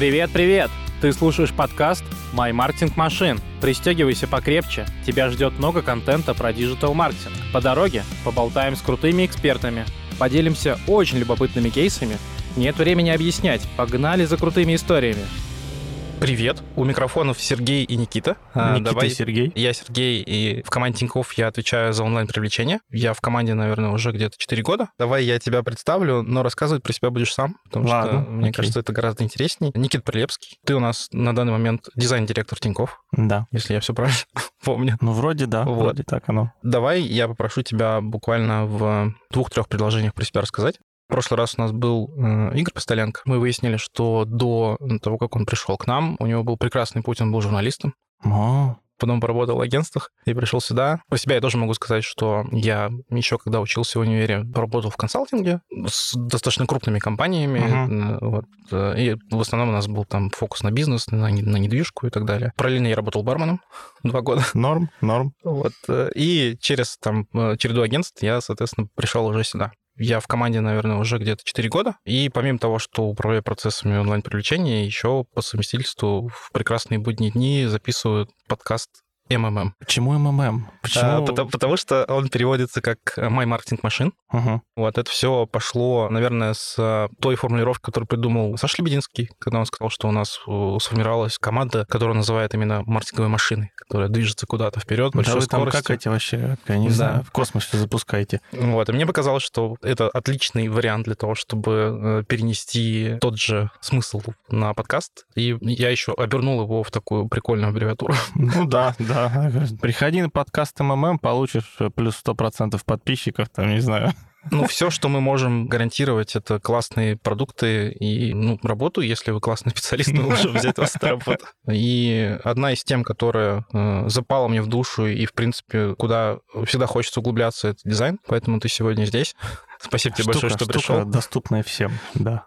Привет, привет! Ты слушаешь подкаст «My Marketing Machine». Пристегивайся покрепче, тебя ждет много контента про digital маркетинг. По дороге поболтаем с крутыми экспертами, поделимся очень любопытными кейсами. Нет времени объяснять, погнали за крутыми историями. Привет, у микрофонов Сергей и Никита. А, Никита Давай. Сергей. Я Сергей, и в команде Тинькофф я отвечаю за онлайн-привлечение. Я в команде, наверное, уже где-то 4 года. Давай я тебя представлю, но рассказывать про себя будешь сам, потому Ладно, что, мне окей. кажется, это гораздо интереснее. Никит Прилепский, ты у нас на данный момент дизайн-директор Тинькофф. Да. Если я все правильно помню. Ну, вроде да, вот. вроде так оно. Давай я попрошу тебя буквально в двух-трех предложениях про себя рассказать. В прошлый раз у нас был э, Игорь Постоленко. Мы выяснили, что до того, как он пришел к нам, у него был прекрасный путь, он был журналистом. О. Потом поработал в агентствах и пришел сюда. Про себя я тоже могу сказать, что я еще когда учился в универе, поработал в консалтинге с достаточно крупными компаниями. Uh-huh. Вот. Э, и в основном у нас был там фокус на бизнес, на, на недвижку и так далее. Параллельно я работал барменом два года. Норм, норм. Вот. И через там череду агентств я, соответственно, пришел уже сюда. Я в команде, наверное, уже где-то 4 года. И помимо того, что управляю процессами онлайн-привлечения, еще по совместительству в прекрасные будние дни записываю подкаст МММ. Почему МММ? Почему? А, потому, потому что он переводится как My Marketing Machine. Угу. Вот это все пошло, наверное, с а, той формулировки, которую придумал Саша Лебединский, когда он сказал, что у нас сформировалась команда, которая называет именно маркетинговой машиной, которая движется куда-то вперед, большой да вы скоростью. там как эти вообще, я не да. знаю, в космос все запускаете. Вот, и мне показалось, что это отличный вариант для того, чтобы э, перенести тот же смысл на подкаст. И я еще обернул его в такую прикольную аббревиатуру. Ну да, да, Приходи на подкаст МММ, получишь плюс 100% подписчиков, там, не знаю. Ну, все, что мы можем гарантировать, это классные продукты и ну, работу. Если вы классный специалист, мы можем взять вас на работу. И одна из тем, которая э, запала мне в душу и, в принципе, куда всегда хочется углубляться, это дизайн. Поэтому ты сегодня здесь. Спасибо тебе большое, что пришел. доступная всем, да.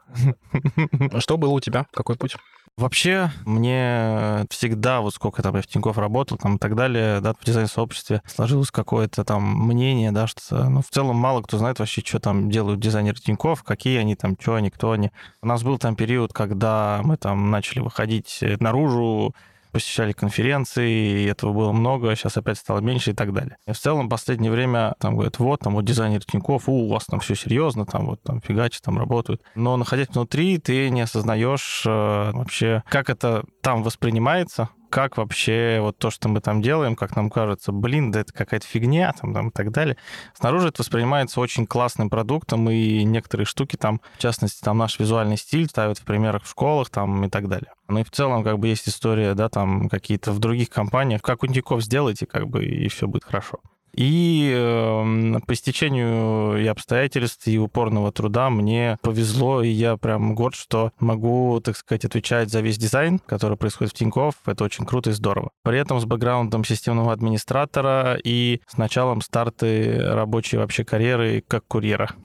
Что было у тебя? Какой путь? Вообще, мне всегда, вот сколько там я в Тинькофф работал там и так далее, да, в дизайн-сообществе сложилось какое-то там мнение, да, что, ну, в целом мало кто знает вообще, что там делают дизайнеры Тинькофф, какие они там, что они, кто они. У нас был там период, когда мы там начали выходить наружу, посещали конференции, и этого было много, сейчас опять стало меньше и так далее. И в целом в последнее время там говорят, вот, там вот дизайнер Тинькофф, у, у вас там все серьезно, там вот там фигачи там работают. Но находясь внутри, ты не осознаешь э, вообще, как это там воспринимается, как вообще вот то, что мы там делаем, как нам кажется, блин, да это какая-то фигня там, там и так далее. Снаружи это воспринимается очень классным продуктом, и некоторые штуки там, в частности, там наш визуальный стиль ставят в примерах в школах там и так далее. Ну и в целом, как бы, есть история, да, там какие-то в других компаниях, как у Тинькофф сделайте, как бы, и все будет хорошо. И э, по стечению и обстоятельств, и упорного труда мне повезло, и я прям горд, что могу, так сказать, отвечать за весь дизайн, который происходит в Тинькофф. Это очень круто и здорово. При этом с бэкграундом системного администратора и с началом старты рабочей вообще карьеры как курьера.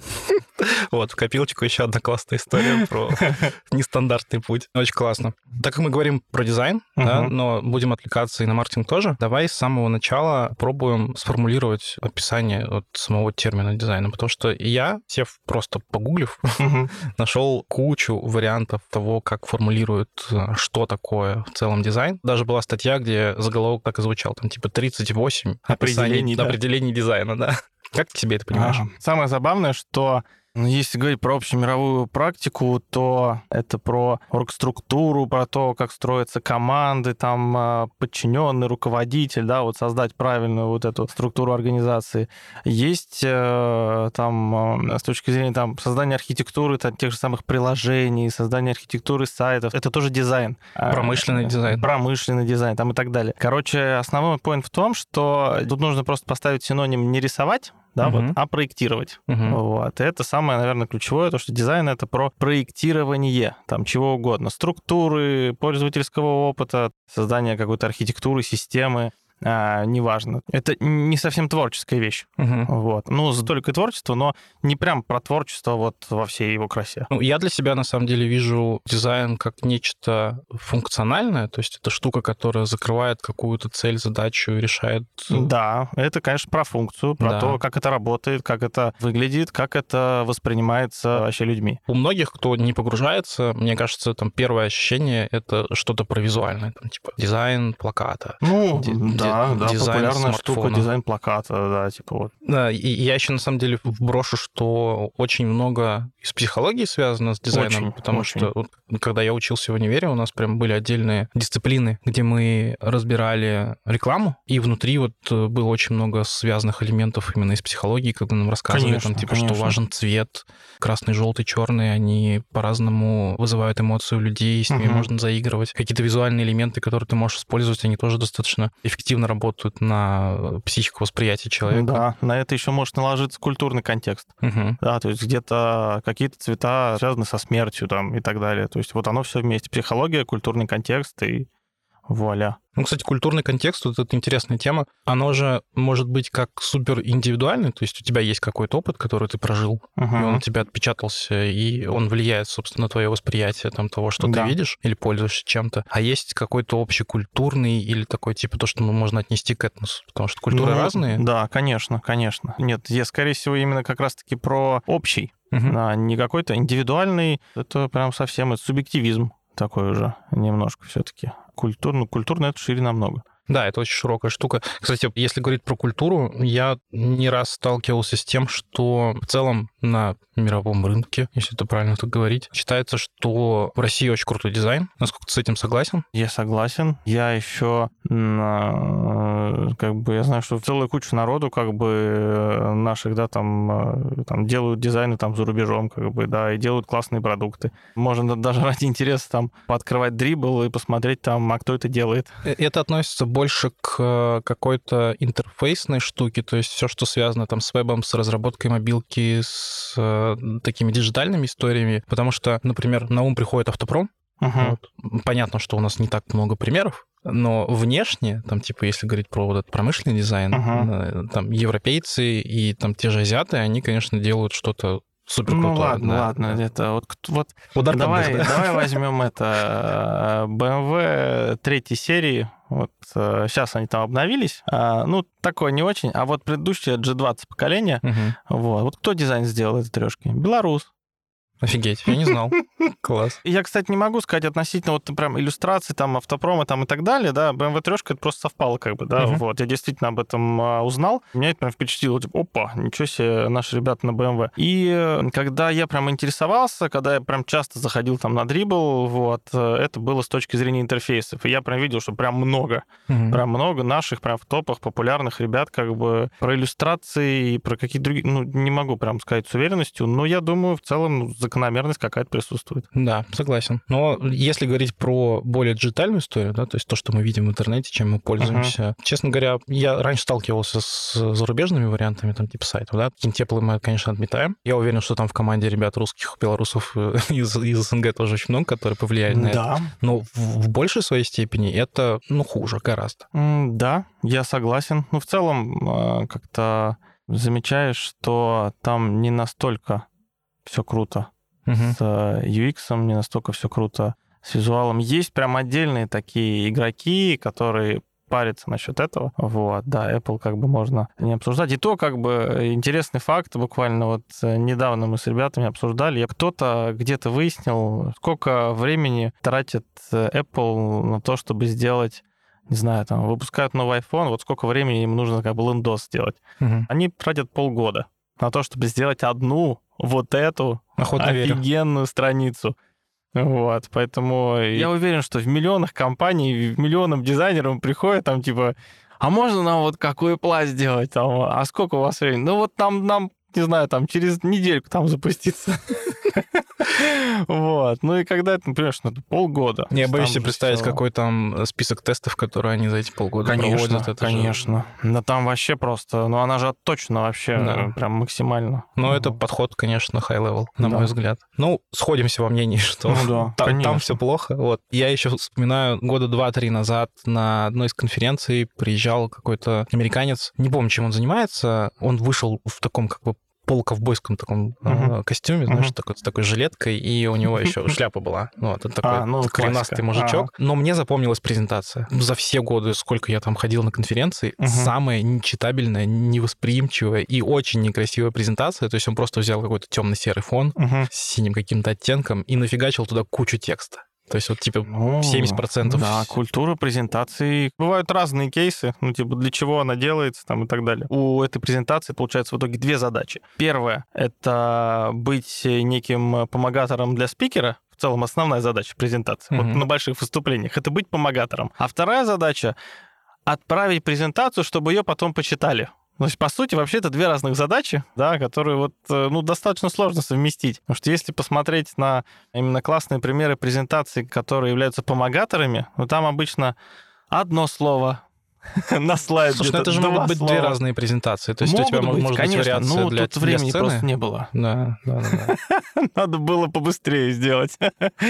Вот, в копилочку еще одна классная история про нестандартный путь. Очень классно. Так как мы говорим про дизайн, но будем отвлекаться и на маркетинг тоже, давай с самого начала пробуем сформулировать описание от самого термина дизайна, потому что я, сев просто погуглив, нашел кучу вариантов того, как формулируют, э, что такое в целом дизайн. Даже была статья, где заголовок так и звучал, там типа 38 определений, определений дизайна, да. Как ты себе это понимаешь? Самое забавное, что если говорить про общемировую практику, то это про оргструктуру, про то, как строятся команды, там а, подчиненный руководитель, да, вот создать правильную вот эту структуру организации. Есть э, там э, с точки зрения там создания архитектуры там, тех же самых приложений, создания архитектуры сайтов, это тоже дизайн. А, промышленный дизайн. Промышленный дизайн там и так далее. Короче, основной point в том, что тут нужно просто поставить синоним не рисовать, да, угу. вот, а проектировать. Угу. Вот. И это самое, наверное, ключевое, то, что дизайн — это про проектирование там чего угодно. Структуры, пользовательского опыта, создание какой-то архитектуры, системы. А, неважно. Это не совсем творческая вещь. Мгм. Вот. Ну, с долькой творчества, но не прям про творчество вот во всей его красе. Ну, я для себя, на самом деле, вижу дизайн как нечто функциональное, то есть это штука, которая закрывает какую-то цель, задачу решает... э, Да, это, конечно, про функцию, про Да. то, как это работает, как это выглядит, как это воспринимается вообще людьми. У многих, кто не погружается, мне кажется, там первое ощущение — это что-то про визуальное, там, типа дизайн плаката. Ну, Ди- да, ди- да, дизайн популярная штука, смартфона. дизайн плаката, да, типа вот. Да, и я еще на самом деле вброшу, что очень много из психологии связано с дизайном, Очень, потому очень. что вот, когда я учился в универе, у нас прям были отдельные дисциплины, где мы разбирали рекламу, и внутри вот э, было очень много связанных элементов именно из психологии, когда нам рассказывали, Конечно, там, типа, что конечно. важен цвет, красный, желтый, черный, они по-разному вызывают эмоции у людей, с ними Мгм. можно заигрывать. Какие-то визуальные элементы, которые ты можешь использовать, они тоже достаточно эффективно работают на э, психику восприятия человека. Да, на это еще может наложиться культурный контекст. Мгм. Да, то есть где-то какие-то цвета связаны со смертью там и так далее. То есть вот оно все вместе. Психология, культурный контекст и вуаля. Ну, кстати, культурный контекст, вот это интересная тема. Оно же может быть как супер индивидуальный, то есть у тебя есть какой-то опыт, который ты прожил, и он у тебя отпечатался, и он влияет, собственно, на твое восприятие там, того, что Да. ты видишь или пользуешься чем-то. А есть какой-то общекультурный или такой, типа, то, что ну, можно отнести к этносу, потому что культуры Ну, разные. Да, конечно, конечно. Нет, я, скорее всего, именно как раз-таки про общий, Мгм. а не какой-то индивидуальный. Это прям совсем это субъективизм такой уже немножко все-таки. Культурно, культурно это шире намного. Да, это очень широкая штука. Кстати, если говорить про культуру, я не раз сталкивался с тем, что в целом на мировом рынке, если это правильно так говорить, считается, что в России очень крутой дизайн. Насколько ты с этим согласен? Я согласен. Я еще как бы я знаю, что целая куча народу как бы наших, да, там, там делают дизайны там за рубежом, как бы, да, и делают классные продукты. Можно даже ради интереса там пооткрывать дрибл и посмотреть там, а кто это делает. Э, Это относится больше к э, какой-то интерфейсной штуке, то есть все, что связано там с вебом, с разработкой мобилки, с э, такими диджитальными историями, потому что, например, на ум приходит автопром, Мгм. Вот. Понятно, что у нас не так много примеров, но внешне, там, типа, если говорить про вот этот промышленный дизайн, э, там, европейцы и там те же азиаты, они, конечно, делают что-то супер. Ну ладно, ладно, это вот, вот Удар давай, да? давай возьмем это э, BMW третьей серии. Вот сейчас они там обновились. А, ну, такое не очень. А вот предыдущее G20 поколение, Мгм. вот, вот кто дизайн сделал этой трешки? Белорус. Офигеть, я не знал. Класс. Я, кстати, не могу сказать относительно вот прям иллюстраций, там, автопрома там и так далее, да, BMW трешка, это просто совпало как бы, да, Мгм. вот, я действительно об этом а, узнал, меня это прям впечатлило, типа, опа, ничего себе, наши ребята на BMW. И э, когда я прям интересовался, когда я прям часто заходил там на дрибл, вот, э, это было с точки зрения интерфейсов, и я прям видел, что прям много, Мгм. прям много наших прям в топах популярных ребят, как бы, про иллюстрации и про какие-то другие, ну, не могу прям сказать с уверенностью, но я думаю, в целом ну, закономерность какая-то присутствует. Да, согласен. Но если говорить про более диджитальную историю, да, то есть то, что мы видим в интернете, чем мы пользуемся, честно говоря, я раньше сталкивался с зарубежными вариантами, там, типа сайтов, да, Кинтеплы мы, конечно, отметаем. Я уверен, что там в команде ребят русских, белорусов э, из, из СНГ тоже очень много, которые повлияли на это. Да, Но в, в большей своей степени это, ну, хуже гораздо. М, Да, я согласен. Ну, в целом, а, как-то замечаешь, что там не настолько все круто Мгм. с а, UX, не настолько все круто с визуалом. Есть прям отдельные такие игроки, которые парятся насчет этого. Вот, да, Apple как бы можно не обсуждать. И то, как бы, интересный факт, буквально вот э, недавно мы с ребятами обсуждали, кто-то где-то выяснил, сколько времени тратит э, Apple на то, чтобы сделать не знаю, там, выпускают новый iPhone, вот сколько времени им нужно как бы лендос сделать. Мгм. Они тратят полгода на то, чтобы сделать одну вот эту Охотно верю. офигенную страницу. Вот, поэтому я уверен, что в миллионах компаний, в миллионам дизайнерам приходят там типа, а можно нам вот какой пласт сделать? Там, а сколько у вас времени? Ну вот нам, нам не знаю, там через недельку там запуститься. Вот. Ну и когда это, например, что полгода. Не, боюсь себе представить, какой там список тестов, которые они за эти полгода проводят. Конечно. Да там вообще просто, ну она же точно вообще да. прям максимально. Ну это подход, конечно, high level, на мой взгляд. Ну, сходимся во мнении, что ну, там все плохо. Вот. Я еще вспоминаю, года два-три назад на одной из конференций приезжал какой-то американец, не помню, чем он занимается, он вышел в таком как бы полуковбойском таком uh-huh. костюме, знаешь, uh-huh. такой, с такой жилеткой, и у него еще шляпа была. Ну, вот, такой а, ну, коренастый мужичок. А-а. Но мне запомнилась презентация. За все годы, сколько я там ходил на конференции, uh-huh. самая нечитабельная, невосприимчивая и очень некрасивая презентация. То есть он просто взял какой-то темно-серый фон uh-huh. с синим каким-то оттенком и нафигачил туда кучу текста. То есть вот типа ну, 70%. Да, культура презентации. Бывают разные кейсы, ну типа для чего она делается там и так далее. У этой презентации получается в итоге две задачи. Первая — это быть неким помогатором для спикера, в целом основная задача презентации. Mm-hmm. Вот на больших выступлениях это быть помогатором. А вторая задача отправить презентацию, чтобы ее потом почитали. То есть, по сути, вообще это две разных задачи, да, которые вот, э, ну, достаточно сложно совместить. Потому что если посмотреть на именно классные примеры презентаций, которые являются помогаторами, ну, там обычно одно слово, на слайде. Слушай, ну это же могут быть две разные презентации. То есть могут у тебя быть, может конечно, быть вариация ну, для, тут времени сцены. просто не было. Да, да, да. Надо было побыстрее сделать.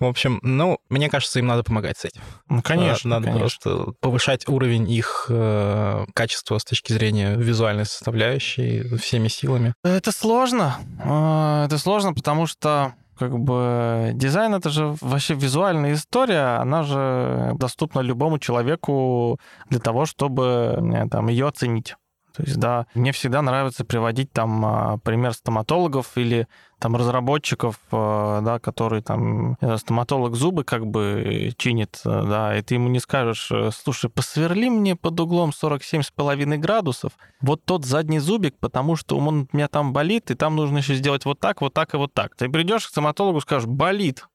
В общем, ну, мне кажется, им надо помогать с этим. Ну, конечно. Надо просто повышать уровень их э, качества с точки зрения визуальной составляющей всеми силами. Это сложно. Э, это сложно, потому что как бы дизайн это же вообще визуальная история, она же доступна любому человеку для того, чтобы там ее оценить. То есть, да, мне всегда нравится приводить там а, пример стоматологов или там разработчиков, а, да, которые там э, стоматолог зубы как бы чинит, э, да, и ты ему не скажешь, э, слушай, посверли мне под углом 47,5 градусов вот тот задний зубик, потому что он у меня там болит, и там нужно еще сделать вот так, вот так и вот так. Ты придешь к стоматологу, скажешь, болит,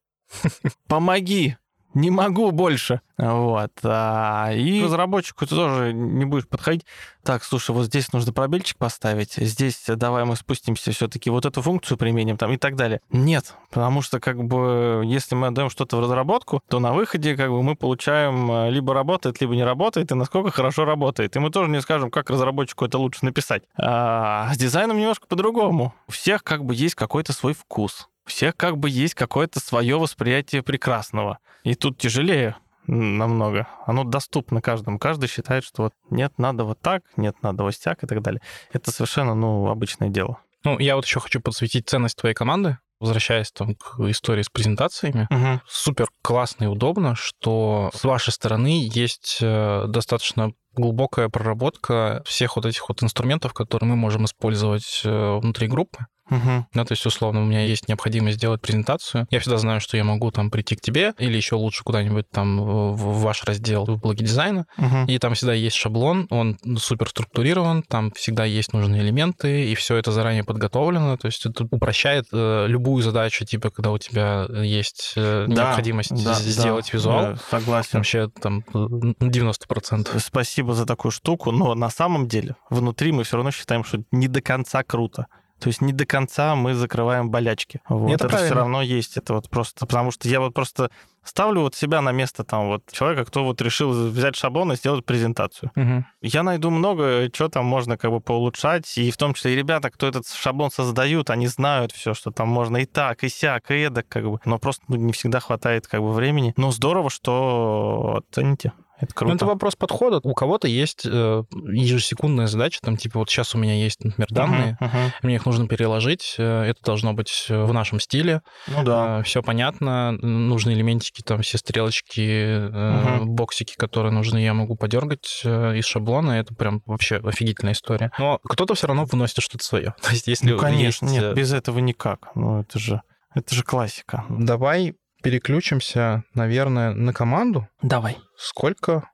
помоги не могу больше. Вот. А, и разработчику ты тоже не будешь подходить. Так, слушай, вот здесь нужно пробельчик поставить, здесь давай мы спустимся все-таки вот эту функцию применим там и так далее. Нет, потому что как бы если мы отдаем что-то в разработку, то на выходе как бы мы получаем э, либо работает, либо не работает, и насколько хорошо работает. И мы тоже не скажем, как разработчику это лучше написать. А с дизайном немножко по-другому. У всех как бы есть какой-то свой вкус всех как бы есть какое-то свое восприятие прекрасного. И тут тяжелее намного. Оно доступно каждому. Каждый считает, что вот нет, надо вот так, нет, надо вот так и так далее. Это совершенно, ну, обычное дело. Ну, я вот еще хочу подсветить ценность твоей команды. Возвращаясь там к истории с презентациями, угу. супер классно и удобно, что с вашей стороны есть э, достаточно глубокая проработка всех вот этих вот инструментов, которые мы можем использовать э, внутри группы. Угу. Да, то есть, условно, у меня есть необходимость сделать презентацию. Я всегда знаю, что я могу там прийти к тебе или еще лучше куда-нибудь там в ваш раздел в блоге дизайна. Угу. И там всегда есть шаблон, он супер структурирован, там всегда есть нужные элементы, и все это заранее подготовлено. То есть это упрощает э, любую задачу, типа, когда у тебя есть э, да, необходимость да, сделать да, визуал. Да, согласен. Вообще там 90%. Спасибо за такую штуку, но на самом деле внутри мы все равно считаем, что не до конца круто. То есть не до конца мы закрываем болячки. Вот. Это, это все равно есть. Это вот просто потому что я вот просто ставлю вот себя на место там вот человека, кто вот решил взять шаблон и сделать презентацию. Угу. Я найду много, что там можно как бы поулучшать, и в том числе и ребята, кто этот шаблон создают, они знают все, что там можно и так, и сяк, и эдак, как бы. Но просто ну, не всегда хватает как бы времени. Но здорово, что оцените. Это круто. Ну, это вопрос подхода. У кого-то есть э, ежесекундная задача, там, типа, вот сейчас у меня есть, например, данные, uh-huh, uh-huh. мне их нужно переложить, э, это должно быть в нашем стиле. Ну да. Э, все понятно, нужные элементики, там, все стрелочки, э, uh-huh. боксики, которые нужны, я могу подергать э, из шаблона, это прям вообще офигительная история. Но кто-то все равно выносит что-то свое. То есть, если ну, конечно, есть... нет, э, без этого никак. Ну, это же, это же классика. Давай переключимся, наверное, на команду. Давай. Сколько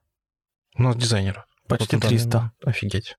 у нас дизайнеров? Почти 300. Офигеть.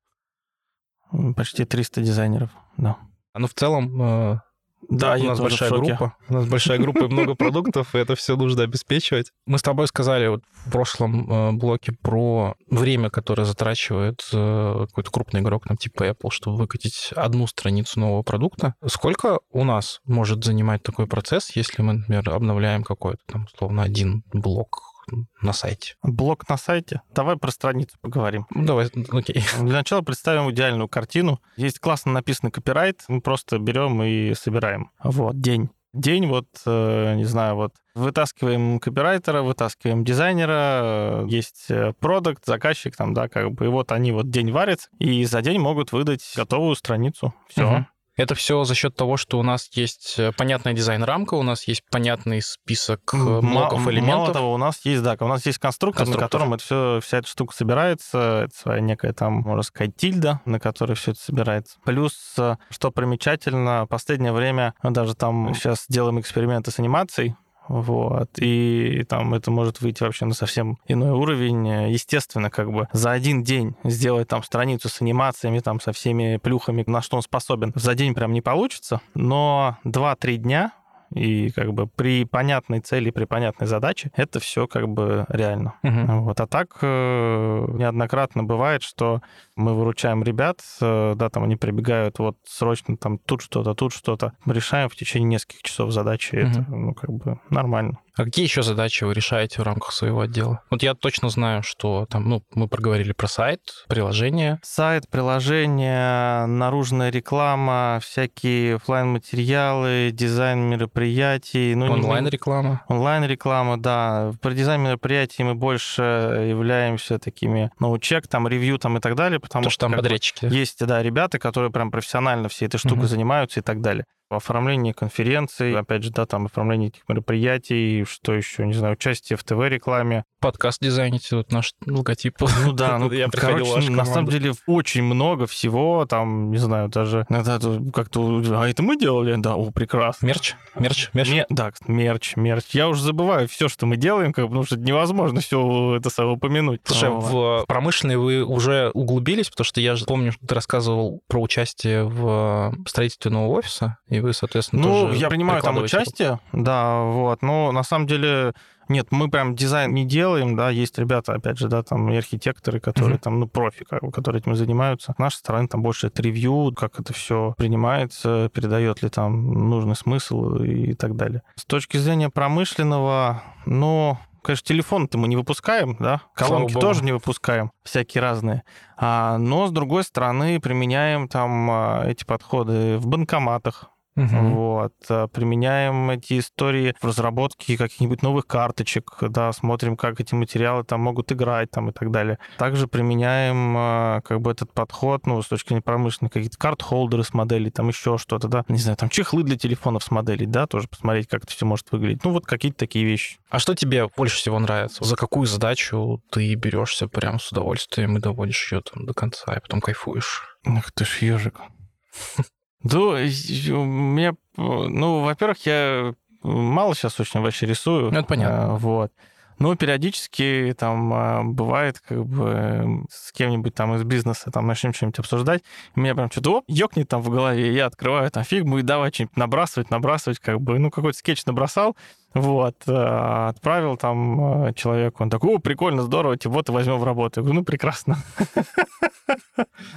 Почти 300 дизайнеров, да. Ну, в целом, э, Да, у нас большая группа. У нас большая группа и много продуктов, и это все нужно обеспечивать. Мы с тобой сказали вот в прошлом э, блоке про время, которое затрачивает э, какой-то крупный игрок, там, типа Apple, чтобы выкатить одну страницу нового продукта. Сколько у нас может занимать такой процесс, если мы, например, обновляем какой-то там, условно, один блок на сайте? Блок на сайте. Давай про страницу поговорим. Ну, давай, окей. Для начала представим идеальную картину. Есть классно написанный копирайт, мы просто берем и собираем. Вот, день. День, вот, э, не знаю, вот, вытаскиваем копирайтера, вытаскиваем дизайнера, э, есть э, продукт, заказчик там, да, как бы, и вот они вот день варят, и за день могут выдать готовую страницу. Все. Мгм. Это все за счет того, что у нас есть э, понятная дизайн-рамка, у нас есть понятный список э, блоков, элементов. Мало того, у нас есть, да, у нас есть конструктор, Конструктор. на котором это все, вся эта штука собирается. Это своя некая там, можно сказать, тильда, на которой все это собирается. Плюс, э, что примечательно, в последнее время мы даже там сейчас делаем эксперименты с анимацией. Вот. И там это может выйти вообще на совсем иной уровень. Естественно, как бы за один день сделать там страницу с анимациями, там со всеми плюхами, на что он способен, за день прям не получится. Но 2-3 дня и как бы при понятной цели, при понятной задаче это все как бы реально. Мгм. Вот. А так э, неоднократно бывает, что мы выручаем ребят, э, да, там они прибегают, вот срочно там тут что-то, тут что-то. Мы решаем в течение нескольких часов задачи. Это, ну, как бы нормально. А какие еще задачи вы решаете в рамках своего отдела? Вот я точно знаю, что там, ну, мы проговорили про сайт, приложение. Сайт, приложение, наружная реклама, всякие оффлайн-материалы, дизайн мероприятий. Ну, не- Онлайн-реклама. Онлайн-реклама, да. При дизайне мероприятий мы больше являемся такими, ну, чек, там, ревью там и так далее, потому То, что там бы, подрядчики. есть, да, ребята, которые прям профессионально всей этой штукой Мгм. занимаются и так далее. Оформление конференций, опять же, да, там оформление этих мероприятий, что еще, не знаю, участие в ТВ-рекламе. Подкаст дизайните, вот наш логотип. Ну да, ну, я короче, вашу на самом деле очень много всего, там, не знаю, даже иногда как-то, а это мы делали? Да, о, прекрасно. Мерч? Мерч? Мерч? Ме- да, мерч, мерч. Я уже забываю все, что мы делаем, как, потому что невозможно все это самое упомянуть. Слушай, в промышленный вы уже углубились, потому что я же помню, что ты рассказывал про участие в строительстве нового офиса, и вы, соответственно, Ну, тоже я принимаю там участие, да, вот, но на самом деле нет, мы прям дизайн не делаем, да, есть ребята, опять же, да, там и архитекторы, которые Мгм. там, ну, профи, как бы, которые этим занимаются. С нашей стороны там больше это ревью, как это все принимается, передает ли там нужный смысл и так далее. С точки зрения промышленного, ну, Конечно, телефон-то мы не выпускаем, да, колонки тоже не выпускаем, всякие разные. А, но, с другой стороны, применяем там а, эти подходы в банкоматах, Мгм. вот. а, Применяем эти истории в разработке каких-нибудь новых карточек, да, смотрим, как эти материалы там могут играть там и так далее. Также применяем а, как бы этот подход, ну, с точки зрения промышленной, какие-то карт-холдеры с моделей, там еще что-то, да, не знаю, там чехлы для телефонов с моделей, да, тоже посмотреть, как это все может выглядеть. Ну, вот какие-то такие вещи. А что тебе больше всего нравится? За какую задачу ты берешься прям с удовольствием и доводишь ее там до конца, и потом кайфуешь? Ах ты ж ежик. Да, у меня, э, ну, во-первых, я мало сейчас очень вообще рисую. Ну, это понятно. А, Вот. Ну, периодически там а, бывает, как бы э, с кем-нибудь там из бизнеса там начнем что-нибудь обсуждать, и меня прям что-то оп, ёкнет там в голове, я открываю там фигму и давай что-нибудь набрасывать, набрасывать, как бы, ну, какой-то скетч набросал, вот, а, отправил там а, человеку, он такой, о, прикольно, здорово, типа, вот и возьмем в работу. Я говорю, ну, прекрасно.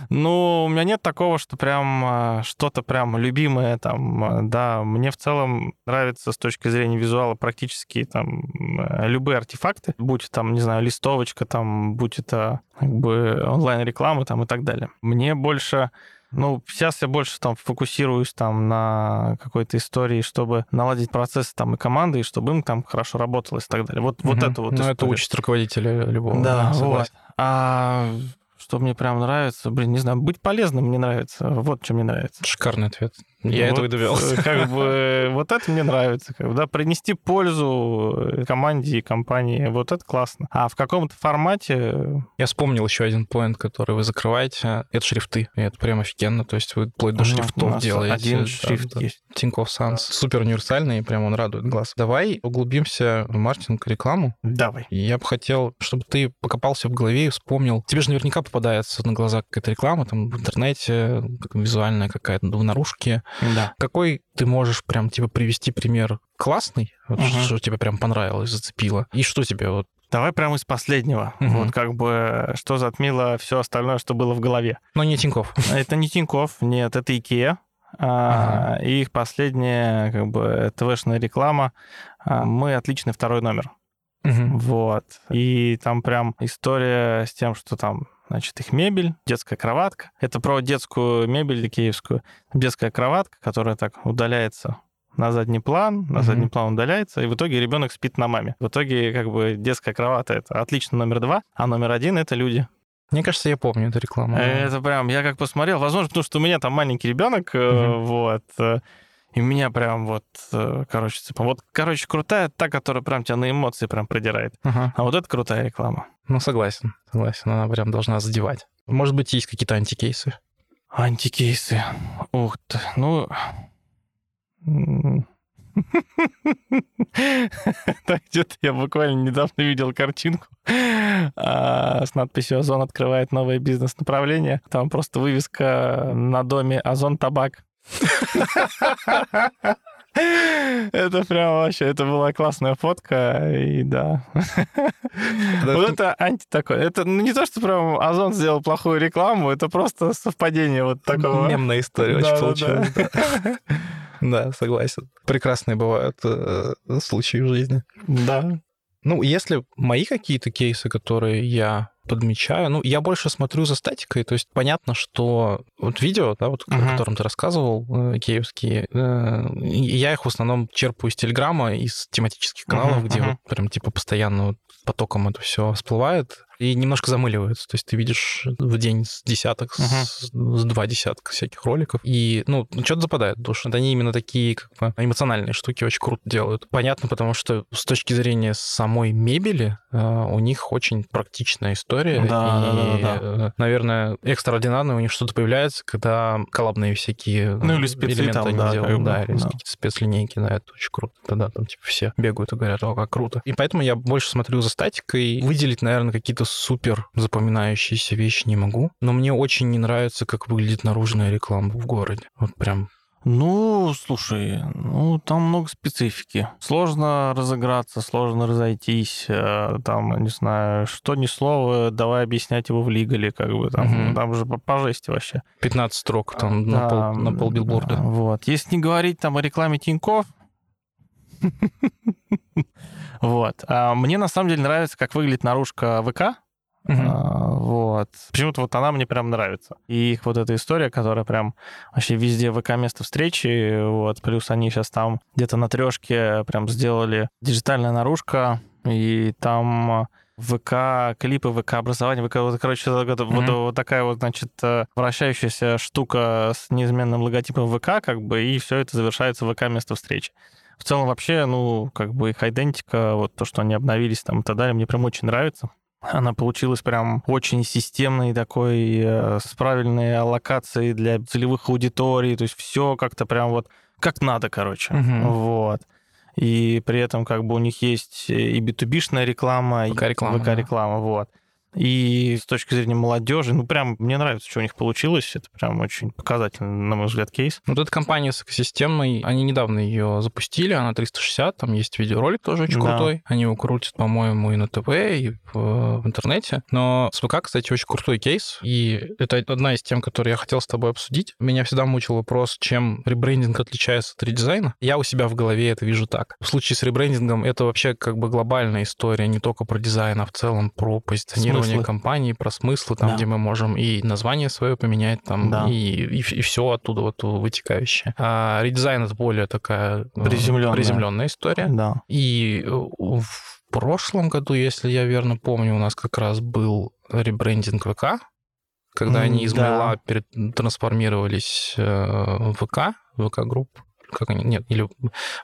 Ну, у меня нет такого, что прям а, что-то прям любимое там, да, мне в целом нравится с точки зрения визуала практически там любые артефакты, будь там, не знаю, листовочка, там, будь это как бы онлайн-реклама там и так далее. Мне больше ну, сейчас я больше там фокусируюсь там на какой-то истории, чтобы наладить процессы там и команды, и чтобы им там хорошо работалось и так далее. Вот, вот Мгм. это вот Ну, это участь руководителя любого. Да, вот. А что мне прям нравится, блин, не знаю, быть полезным мне нравится. Вот что мне нравится. Шикарный ответ. Я Вот, этого и э, Как бы вот это мне нравится. Как бы, да, принести пользу э, команде и компании. Вот это классно. А в каком-то формате Я вспомнил еще один поинт, который вы закрываете. Это шрифты. И это прям офигенно. То есть вы вплоть до Ну, шрифтов делаете. один Да, шрифт да. есть. Тинькофф Sans. Супер универсальный, и прям он радует глаз. Давай углубимся в маркетинг и рекламу. Давай. Я бы хотел, чтобы ты покопался в голове и вспомнил. Тебе же наверняка попадается на глаза какая-то реклама там в интернете, визуальная какая-то в наружке. Да. Какой ты можешь прям, типа, привести пример классный, вот, Мгм. что тебе прям понравилось, зацепило, и что тебе вот... Давай прямо из последнего. Мгм. Вот как бы что затмило все остальное, что было в голове. Ну, не Тиньков. Это не Тиньков, нет, это Икеа. А, и их последняя как бы ТВшная реклама. А, Мы отличный второй номер. Мгм. Вот. И там прям история с тем, что там, значит, их мебель, детская кроватка. Это про детскую мебель икеевскую. Детская кроватка, которая так удаляется на задний план, на Мгм. задний план удаляется, и в итоге ребенок спит на маме. В итоге, как бы, детская кроватка это отлично номер два, а номер один это люди. Мне кажется, я помню эту рекламу. Это прям, я как посмотрел, возможно, потому что у меня там маленький ребенок, Мгм. вот, э, и меня прям вот, э, короче, цепом. Вот, короче, крутая та, которая прям тебя на эмоции прям продирает. Ага. А вот это крутая реклама. Ну, согласен, согласен. Она прям должна задевать. Может быть, есть какие-то антикейсы? Антикейсы. Ух ты. Ну... Так, где-то я буквально недавно видел картинку а, с надписью «Озон открывает новое бизнес-направление». Там просто вывеска на доме «Озон Табак». Это прям вообще, это была классная фотка, и да. Вот это анти такое. Это ну, не то, что прям Озон сделал плохую рекламу, это просто совпадение вот такого. Мемная история очень получилась. да. Да, согласен. Прекрасные бывают э, случаи в жизни. Да. Ну, если мои какие-то кейсы, которые я подмечаю, ну, я больше смотрю за статикой, то есть понятно, что вот видео, да, вот, Мгм. о котором ты рассказывал, э, киевские, э, я их в основном черпаю из Телеграма, из тематических каналов, Мгм, где мгм. вот прям типа постоянно вот потоком это все всплывает и немножко замыливается. То есть ты видишь в день с десяток, с, с два десятка всяких роликов, и, ну, что-то западает в душу. Это они именно такие как бы эмоциональные штуки очень круто делают. Понятно, потому что с точки зрения самой мебели э, у них очень практичная история. Да, и, да, да, да. э, наверное, экстраординарное у них что-то появляется, когда коллабные всякие Ну, или э, элементы там, они да, делают. да, или да. какие-то спецлинейки, да, это очень круто. Тогда там типа все бегают и говорят, о, как круто. И поэтому я больше смотрю за статикой. Выделить, наверное, какие-то супер запоминающиеся вещи не могу. Но мне очень не нравится, как выглядит наружная реклама в городе. Вот прям Ну, слушай, ну там много специфики. Сложно разыграться, сложно разойтись. э, Там, не знаю, что ни слово, давай объяснять его в лигале, как бы там, Мгм. там же по, по жести вообще. 15 строк там на, пол, на пол билборда. да, Вот. Если не говорить там о рекламе Тиньков, вот. А Мне на самом деле нравится, как выглядит наружка ВК. Вот. Почему-то вот она мне прям нравится. И их вот эта история, которая прям вообще везде ВК место встречи, вот, плюс они сейчас там где-то на трешке прям сделали диджитальная наружка, и там ВК, клипы, ВК образование, ВК, вот, короче, вот, вот- вот такая вот, значит, э, вращающаяся штука с неизменным логотипом ВК, как бы, и все это завершается ВК место встречи. В целом вообще, ну, как бы их идентика, вот то, что они обновились там и так далее, мне прям очень нравится. Она получилась прям очень системной такой, э, с правильной аллокацией для целевых аудиторий, то есть все как-то прям вот как надо, короче. Мгм. Вот. И при этом как бы у них есть и B2B-шная реклама, и ВК-реклама, да. ВК-реклама, вот. И с точки зрения молодежи, ну прям мне нравится, что у них получилось. Это прям очень показательный, на мой взгляд, кейс. Вот эта компания с экосистемой, они недавно ее запустили, она 360, там есть видеоролик тоже очень Да. крутой. Они его крутят, по-моему, и на ТВ, и в, в интернете. Но с ВК, кстати, очень крутой кейс, и это одна из тем, которые я хотел с тобой обсудить. Меня всегда мучил вопрос, чем ребрендинг отличается от редизайна. Я у себя в голове это вижу так. В случае с ребрендингом это вообще как бы глобальная история, не только про дизайн, а в целом про позиционирование Смыслы. компании, про смыслы, там, Да. где мы можем и название свое поменять, там, Да. и, и, все оттуда вот вытекающее. А редизайн это более такая э, Приземлённая. приземленная история. Да. И э, в прошлом году, если я верно помню, у нас как раз был ребрендинг ВК, когда они из. Мейла пере- трансформировались э, в ВК, ВК-групп. Как они? Нет, или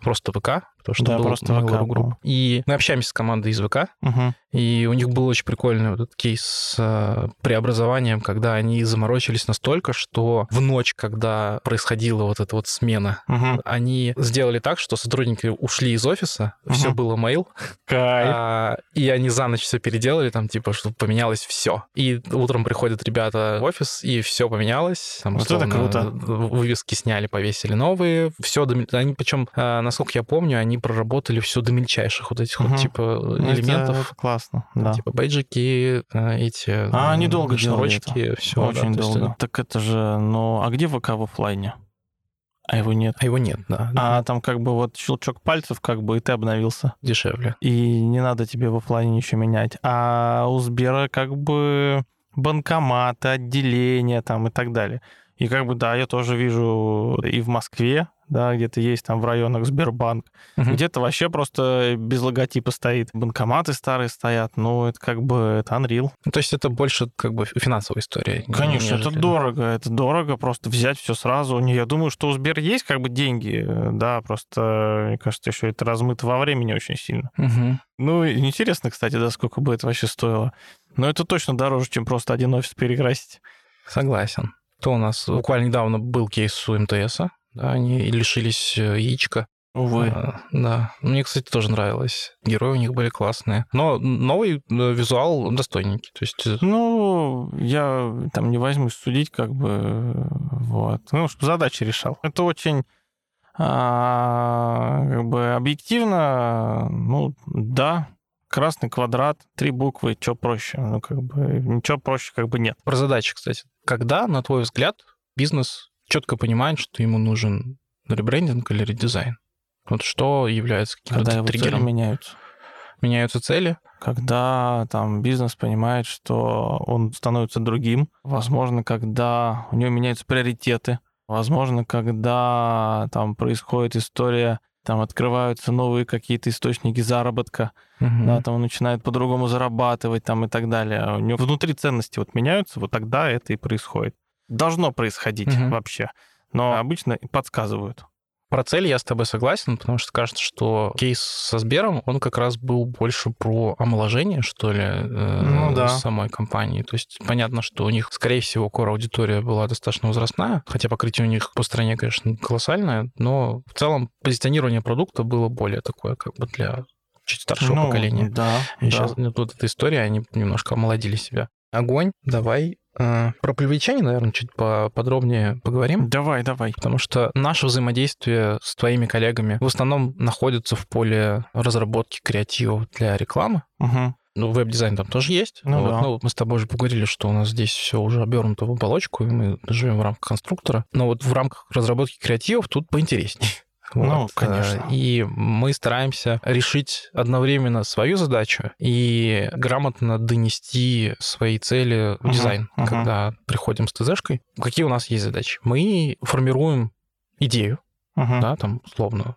просто ВК потому что Да, был просто Mail.ru был. И мы общаемся с командой из ВК, Мгм. и у них был очень прикольный вот этот кейс с э, преобразованием, когда они заморочились настолько, что в ночь, когда происходила вот эта вот смена, Мгм. они сделали так, что сотрудники ушли из офиса, Мгм. все было mail, а, и они за ночь все переделали, там, типа, чтобы поменялось все. И утром приходят ребята в офис, и все поменялось. Там, Вот это круто. Вывески сняли, повесили новые. Все, они, причем, а, насколько я помню, они проработали все до мельчайших вот этих Мгм. вот, типа, Ну, это- элементов. это классно, да. Типа бейджики, а, эти А, они э, долго делали шнурочки, все. Очень долго. Так это же, ну, а где ВК в оффлайне? А его нет. А его нет, да. А там как бы вот щелчок пальцев, как бы, и ты обновился. Дешевле. И не надо тебе в оффлайне ничего менять. А у Сбера как бы банкоматы, отделения там и так далее. И как бы, да, я тоже вижу и в Москве, да, где-то есть там в районах Сбербанк, Мгм. где-то вообще просто без логотипа стоит. Банкоматы старые стоят, ну, это как бы, это Unreal. Ну, То есть это больше как бы финансовая история. Конечно, это нежели- дорого, это дорого просто взять все сразу. Не, Я думаю, что у Сбер есть как бы деньги, да, просто, мне кажется, еще это размыто во времени очень сильно. Мгм. Ну, интересно, кстати, да, сколько бы это вообще стоило. Но это точно дороже, чем просто один офис перекрасить. Согласен. То у нас буквально недавно был кейс у МТСа. Да, они лишились э, яичка. Увы. А, да. Мне, кстати, тоже нравилось. Герои у них были классные. Но новый э, визуал достойненький. То есть э, Ну, я там не возьмусь судить, как бы, вот. Ну, чтобы задачи решал. Это очень, а, как бы, объективно, ну, да, красный квадрат, три буквы, что проще? Ну, как бы, ничего проще как бы нет. про задачи, кстати. Когда, на твой взгляд, бизнес четко понимает, что ему нужен ребрендинг или редизайн? Вот что является каким-то Когда его цели триггером? меняются. Меняются цели? когда там бизнес понимает, что он становится другим, возможно, когда у него меняются приоритеты, возможно, когда там происходит история, там открываются новые какие-то источники заработка, Мгм. да, там он начинает по-другому зарабатывать там и так далее. У него внутри ценности вот меняются, вот тогда это и происходит. Должно происходить Мгм. вообще, но обычно подсказывают. Про цель я с тобой согласен, потому что кажется, что кейс со Сбером, он как раз был больше про омоложение, что ли, э, Ну да. самой компании. То есть понятно, что у них, скорее всего, кор-аудитория была достаточно возрастная, хотя покрытие у них по стране, конечно, колоссальное, но в целом позиционирование продукта было более такое, как бы для чуть старшего Ну, поколения. Да, И да. сейчас вот эта история, они немножко омолодили себя. Огонь, давай. Э, Про привлечение, наверное, чуть поподробнее поговорим. Давай, давай. Потому что наше взаимодействие с твоими коллегами в основном находится в поле разработки креативов для рекламы. Мгм. Ну, веб-дизайн там тоже есть. Ну Вот, да. ну, мы с тобой уже поговорили, что у нас здесь все уже обернуто в оболочку, и мы живем в рамках конструктора. Но вот в рамках разработки креативов тут поинтереснее. Ну, Вот, конечно. э, И мы стараемся решить одновременно свою задачу и грамотно донести свои цели в Мгм, дизайн, мгм. когда приходим с ТЗшкой. Какие у нас есть задачи? Мы формируем идею, Мгм. да, там, условно,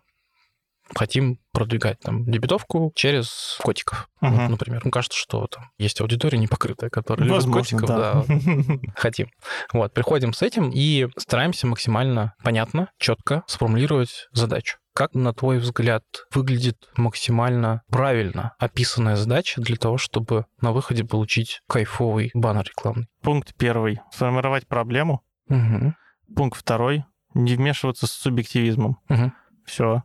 хотим продвигать там дебетовку через котиков, вот, Мгм. например. Мне кажется, что там есть аудитория непокрытая, которая любит Возможно, котиков, да. да, хотим. Вот, приходим с этим и стараемся максимально понятно, четко сформулировать задачу. Как, на твой взгляд, выглядит максимально правильно описанная задача для того, чтобы на выходе получить кайфовый баннер рекламный? Пункт первый. Сформировать проблему. Мгм. Пункт второй. Не вмешиваться с субъективизмом. Мгм. Все.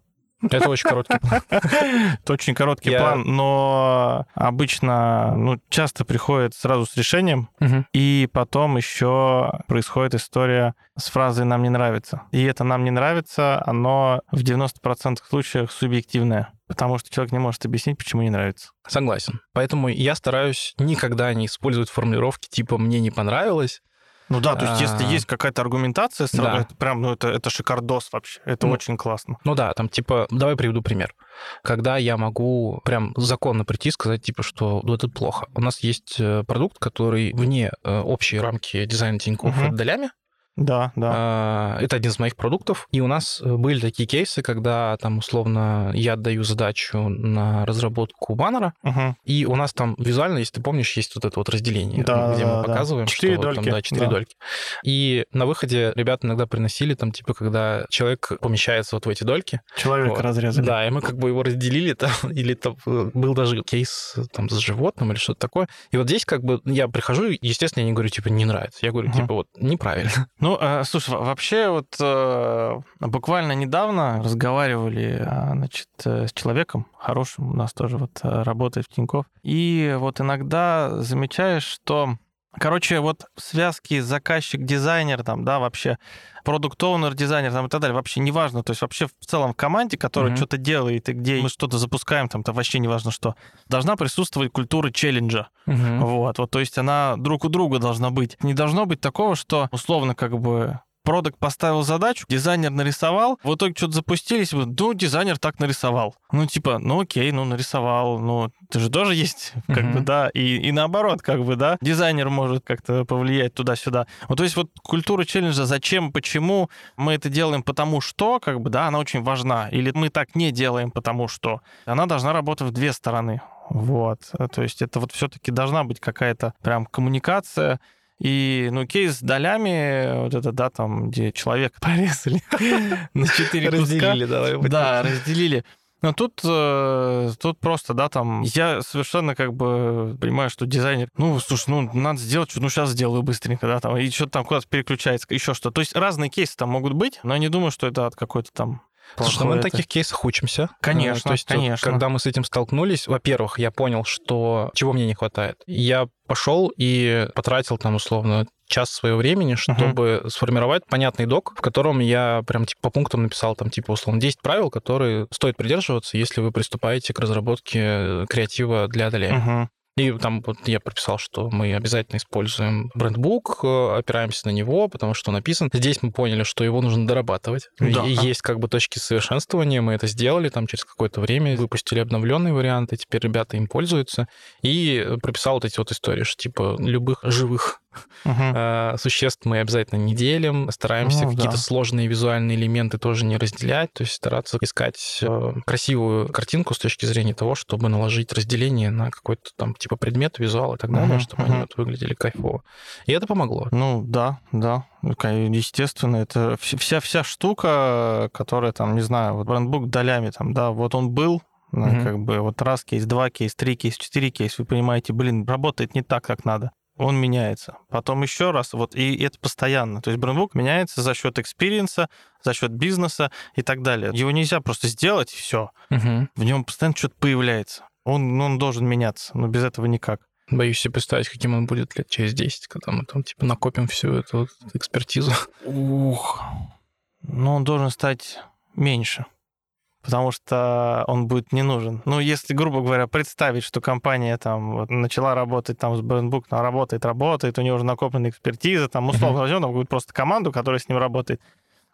Это очень короткий план. Это очень короткий Я- план, но обычно, ну, часто приходит сразу с решением, и потом еще происходит история с фразой «нам не нравится». И это «нам не нравится», оно в 90% случаях субъективное, потому что человек не может объяснить, почему не нравится. Согласен. Поэтому я стараюсь никогда не использовать формулировки типа «мне не понравилось», Ну да, то есть если А. есть какая-то аргументация, сразу, Да. это прям, ну это, это шикардос вообще, это Ну, очень классно. Ну да, там типа, давай приведу пример. Когда я могу прям законно прийти и сказать, типа, что ну, это плохо. У нас есть э, продукт, который вне э, общей рамки дизайна Тинькофф Мгм. отдалями, Да, да. А, это один из моих продуктов. И у нас были такие кейсы, когда там условно я отдаю задачу на разработку баннера, Угу. и у нас там визуально, если ты помнишь, есть вот это вот разделение, Да, где да, мы да. показываем, Четыре что вот там, дольки, да, четыре да. дольки. И на выходе ребята иногда приносили там, типа, когда человек помещается вот в эти дольки. Человека Вот. разрезали. Да, и мы как бы его разделили там, или там э, был даже кейс э, там с животным или что-то такое. И вот здесь как бы я прихожу, естественно, я не говорю, типа, не нравится. Я говорю, Мгм. типа, вот, неправильно. Ну, э, слушай, во- вообще вот э, буквально недавно разговаривали, э, значит, э, с человеком хорошим, у нас тоже вот э, работает в Тинькофф, и вот иногда замечаешь, что Короче, вот связки заказчик-дизайнер, там, да, вообще продукт-оунер, дизайнер, там, и так далее, вообще не важно. То есть вообще в целом в команде, которая Мгм. что-то делает, и где мы что-то запускаем, там, то вообще не важно что, должна присутствовать культура челленджа. Вот, вот, то есть она друг у друга должна быть. Не должно быть такого, что условно как бы Продукт поставил задачу, дизайнер нарисовал, в итоге что-то запустились, вот, ну, дизайнер так нарисовал. Ну, типа, ну, окей, ну, нарисовал, ну, это же тоже есть, как Мгм. бы, да, и, и наоборот, как бы, да, дизайнер может как-то повлиять туда-сюда. Вот, то есть вот культура челленджа, зачем, почему мы это делаем, потому что, как бы, да, она очень важна. Или мы так не делаем, потому что. Она должна работать в две стороны. Вот. То есть это вот все-таки должна быть какая-то прям коммуникация. И, ну, кейс с долями, вот это, да, там, где человека порезали на четыре куска. Разделили, да. разделили. Но тут, э, тут просто, да, там, я совершенно как бы понимаю, что дизайнер, ну, слушай, ну, надо сделать, что ну, сейчас сделаю быстренько, да, там, и что-то там куда-то переключается, еще что. То есть разные кейсы там могут быть, но я не думаю, что это от какой-то там Слушай, ну мы плохой на это. таких кейсах учимся. Конечно, Э, То есть, конечно. когда мы с этим столкнулись, во-первых, я понял, что чего мне не хватает. Я пошел и потратил там условно час своего времени, чтобы сформировать понятный док, в котором я прям типа по пунктам написал там типа условно 10 правил, которые стоит придерживаться, если вы приступаете к разработке э, креатива для Аделя. Мгм. И там вот я прописал, что мы обязательно используем брендбук, э, опираемся на него, потому что написан. Здесь мы поняли, что его нужно дорабатывать. Да. И есть как бы точки совершенствования, мы это сделали, там через какое-то время выпустили обновленный вариант, и теперь ребята им пользуются. И прописал вот эти вот истории, что типа любых живых Э, существ мы обязательно не делим, стараемся Ну, какие-то да. сложные визуальные элементы тоже не разделять, то есть стараться искать э, красивую картинку с точки зрения того, чтобы наложить разделение на какой-то там типа предмет, визуал и так далее, Мгм, чтобы они мгм. вот выглядели кайфово. И это помогло. Ну, да, да. Естественно, это вс- вся, вся штука, которая там, не знаю, вот брендбук долями там, да, вот он был, Мгм. как бы вот раз кейс, два кейс, три кейс, четыре кейс, вы понимаете, блин, работает не так, как надо. Он меняется. Потом еще раз, вот, и это постоянно. То есть брендбук меняется за счет experience а, за счет бизнеса и так далее. Его нельзя просто сделать, и все. Мгм. В нем постоянно что-то появляется. Он, ну, он должен меняться, но без этого никак. Боюсь себе представить, каким он будет лет через 10, когда мы там типа накопим всю эту вот экспертизу. Ух. Ну, он должен стать меньше. Потому что он будет не нужен. Ну, если, грубо говоря, представить, что компания там вот начала работать там с брендбук, она работает, работает, у него уже накоплена экспертиза, там, условно, возьмем там какую-то просто команду, которая с ним работает,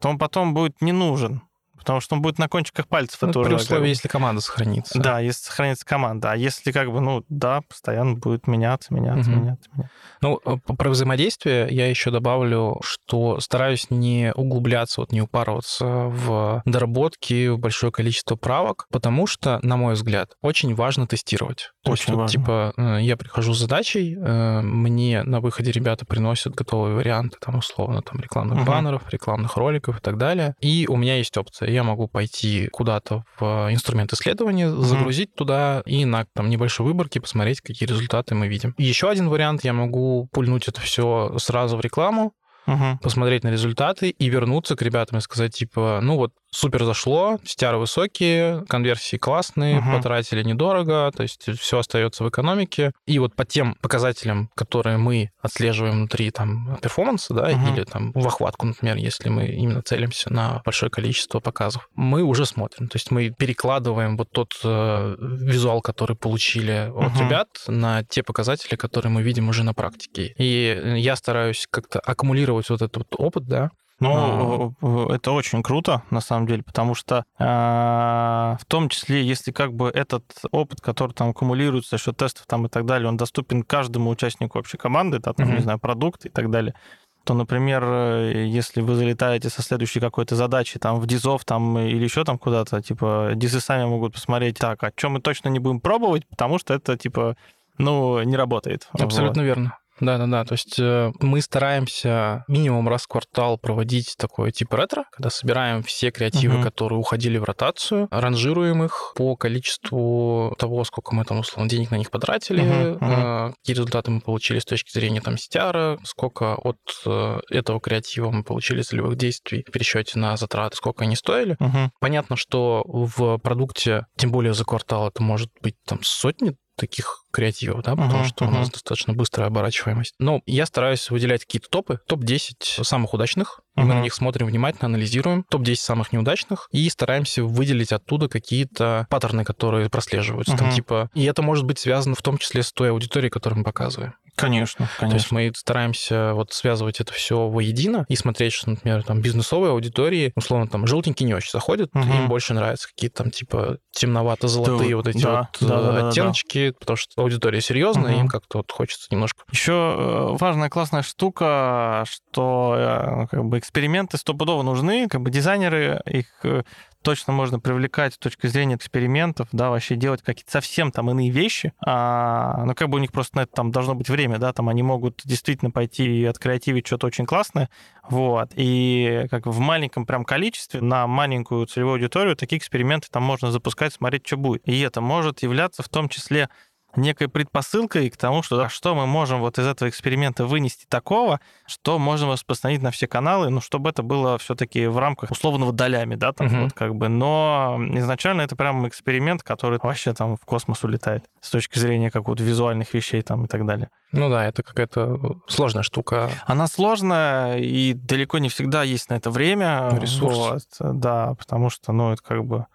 то он потом будет не нужен. Потому что он будет на кончиках пальцев Ну, это при уже, условии, как бы- если команда сохранится. Да, если сохранится команда. А если как бы, ну, да, постоянно будет меняться, меняться, Мгм. меняться. меняться. Ну, э, про взаимодействие я еще добавлю, что стараюсь не углубляться, вот не упарываться в доработки, в большое количество правок, потому что, на мой взгляд, очень важно тестировать. То есть вот, важно. типа, э, я прихожу с задачей, э, мне на выходе ребята приносят готовые варианты, там, условно, там, рекламных Мгм. баннеров, рекламных роликов и так далее. И у меня есть опция. Я могу пойти куда-то в инструмент исследования, загрузить туда и на там небольшой выборке посмотреть, какие результаты мы видим. Еще один вариант, я могу пульнуть это все сразу в рекламу, Мгм. посмотреть на результаты и вернуться к ребятам и сказать, типа, ну вот, супер зашло, стяры высокие, конверсии классные, Мгм. потратили недорого, то есть все остается в экономике. И вот по тем показателям, которые мы отслеживаем внутри там перформанса, да, Мгм. или там в охватку, например, если мы именно целимся на большое количество показов, мы уже смотрим. То есть мы перекладываем вот тот э, визуал, который получили от Мгм. ребят, на те показатели, которые мы видим уже на практике. И я стараюсь как-то аккумулировать вот этот вот опыт, да, Ну, э, это очень круто, на самом деле, потому что а, в том числе, если как бы этот опыт, который там аккумулируется за счет тестов там и так далее, он доступен каждому участнику общей команды, да, там, Мгм. не знаю, продукт и так далее, что, например, э, если вы залетаете со следующей какой-то задачи там в дизов там или еще там куда-то, типа, дизы сами могут посмотреть, так, о чем мы точно не будем пробовать, потому что это, типа, ну, не работает. Абсолютно вот. верно. Да-да-да, то есть э, мы стараемся минимум раз в квартал проводить такое типа ретро, когда собираем все креативы, угу. которые уходили в ротацию, ранжируем их по количеству того, сколько мы там, условно, денег на них потратили, угу, угу. какие результаты мы получили с точки зрения там CTR, сколько от э, этого креатива мы получили целевых действий в пересчете на затраты, сколько они стоили. Угу. Понятно, что в продукте, тем более за квартал, это может быть там сотни таких креативов, да, потому uh-huh, что uh-huh. у нас достаточно быстрая оборачиваемость. Но я стараюсь выделять какие-то топы, топ-10 самых удачных, uh-huh. мы на них смотрим внимательно, анализируем, топ-10 самых неудачных, и стараемся выделить оттуда какие-то паттерны, которые прослеживаются. Uh-huh. Там, типа, и это может быть связано в том числе с той аудиторией, которую мы показываем. Конечно, конечно. То есть мы стараемся вот связывать это все воедино и смотреть, что, например, там бизнесовые аудитории, условно, там желтенькие не очень заходят, угу. им больше нравятся какие-то там типа темновато-золотые да, вот эти да, вот да, да, оттеночки, да, да. потому что аудитория серьезная, угу. им как-то вот хочется немножко. Еще э, важная классная штука, что э, как бы эксперименты стопудово нужны, как бы дизайнеры их э, точно можно привлекать с точки зрения экспериментов, да, вообще делать какие-то совсем там иные вещи, а, ну, как бы у них просто на это там должно быть время, да, там они могут действительно пойти и откреативить что-то очень классное, вот, и как в маленьком прям количестве на маленькую целевую аудиторию такие эксперименты там можно запускать, смотреть, что будет. И это может являться в том числе некой предпосылкой к тому, что да, что мы можем вот из этого эксперимента вынести такого, что можем распространить на все каналы, ну, чтобы это было все-таки в рамках условного долями, да, там uh-huh. вот как бы. Но изначально это прям эксперимент, который вообще там в космос улетает с точки зрения какого-то визуальных вещей там и так далее. Ну да, это какая-то сложная штука. Она сложная, и далеко не всегда есть на это время. Ресурс. Вот, да, потому что, ну, это как бы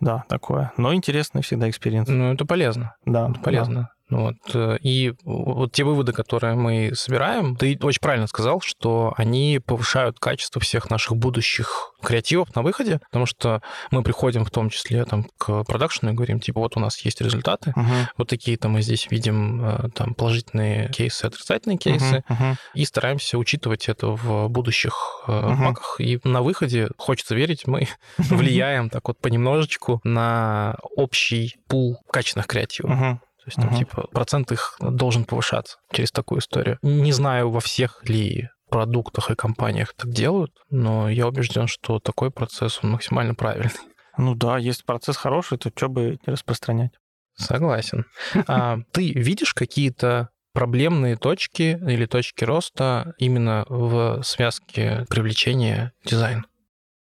да, такое. Но интересный всегда experience. Ну, это полезно. Да. Это полезно. Да. Вот. Э, и вот те выводы, которые мы собираем, ты очень правильно сказал, что они повышают качество всех наших будущих креативов на выходе, потому что мы приходим в том числе там, к продакшену и говорим, типа, вот у нас есть результаты, uh-huh. вот такие-то мы здесь видим э, там положительные кейсы, отрицательные кейсы, uh-huh. Uh-huh. и стараемся учитывать это в будущих uh-huh. паках. И на выходе, хочется верить, мы влияем так вот понемножечку на общий пул качественных креативов. Uh-huh. Есть, там, uh-huh. типа, процент их должен повышаться через такую историю. Не знаю, во всех ли продуктах и компаниях так делают, но я убежден, что такой процесс, он максимально правильный. Ну да, если процесс хороший, то что бы не распространять. Согласен. А, ты видишь какие-то проблемные точки или точки роста именно в связке привлечения дизайна?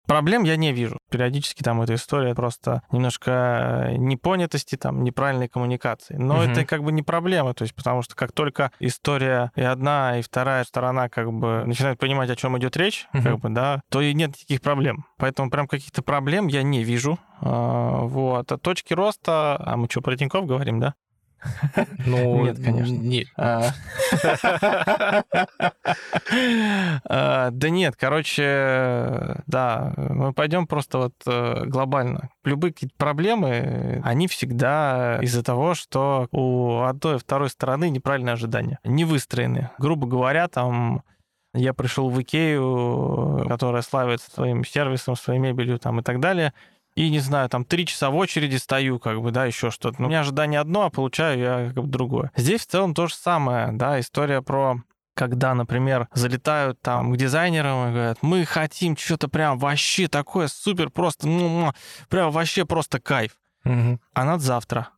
Проблем я не вижу. Периодически там эта история просто немножко непонятости, там, неправильной коммуникации. Но угу. это как бы не проблема, то есть потому что как только история и одна, и вторая сторона как бы начинают понимать, о чем идет речь, угу. как бы, да, то и нет никаких проблем. Поэтому прям каких-то проблем я не вижу. А, вот. А точки роста... А мы что, про Тинькофф говорим, да? Ну, нет, конечно. Нет. А. А, да нет, короче, да, мы пойдем просто вот э, глобально. Любые какие-то проблемы, они всегда из-за того, что у одной и второй стороны неправильные ожидания, не выстроены. Грубо говоря, там я пришел в Икею, которая славится своим сервисом, своей мебелью там и так далее, и, не знаю, там три часа в очереди стою, как бы, да, еще что-то. Но у меня ожидание одно, а получаю я как бы другое. Здесь в целом то же самое, да, история про когда, например, залетают там к дизайнерам и говорят, мы хотим что-то прям вообще такое супер, просто, ну, прям вообще просто кайф. Угу. А надо завтра.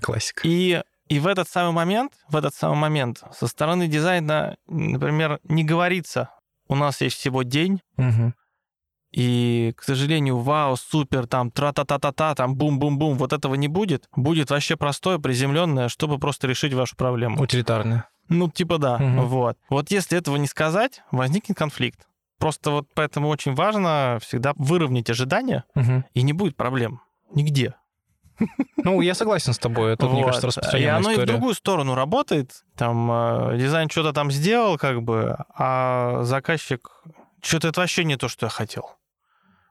Классика. И и в этот самый момент, в этот самый момент со стороны дизайна, например, не говорится, у нас есть всего день, угу. И, к сожалению, вау, супер, там, тра-та-та-та-та, там, бум-бум-бум, вот этого не будет. Будет вообще простое, приземленное, чтобы просто решить вашу проблему. Утилитарное. Ну, типа да, угу. вот. Вот если этого не сказать, возникнет конфликт. Просто вот поэтому очень важно всегда выровнять ожидания, угу. и не будет проблем нигде. Ну, я согласен с тобой, это, вот. мне кажется, распространенная И оно история. и в другую сторону работает. Там э, дизайн что-то там сделал, как бы, а заказчик что-то это вообще не то, что я хотел.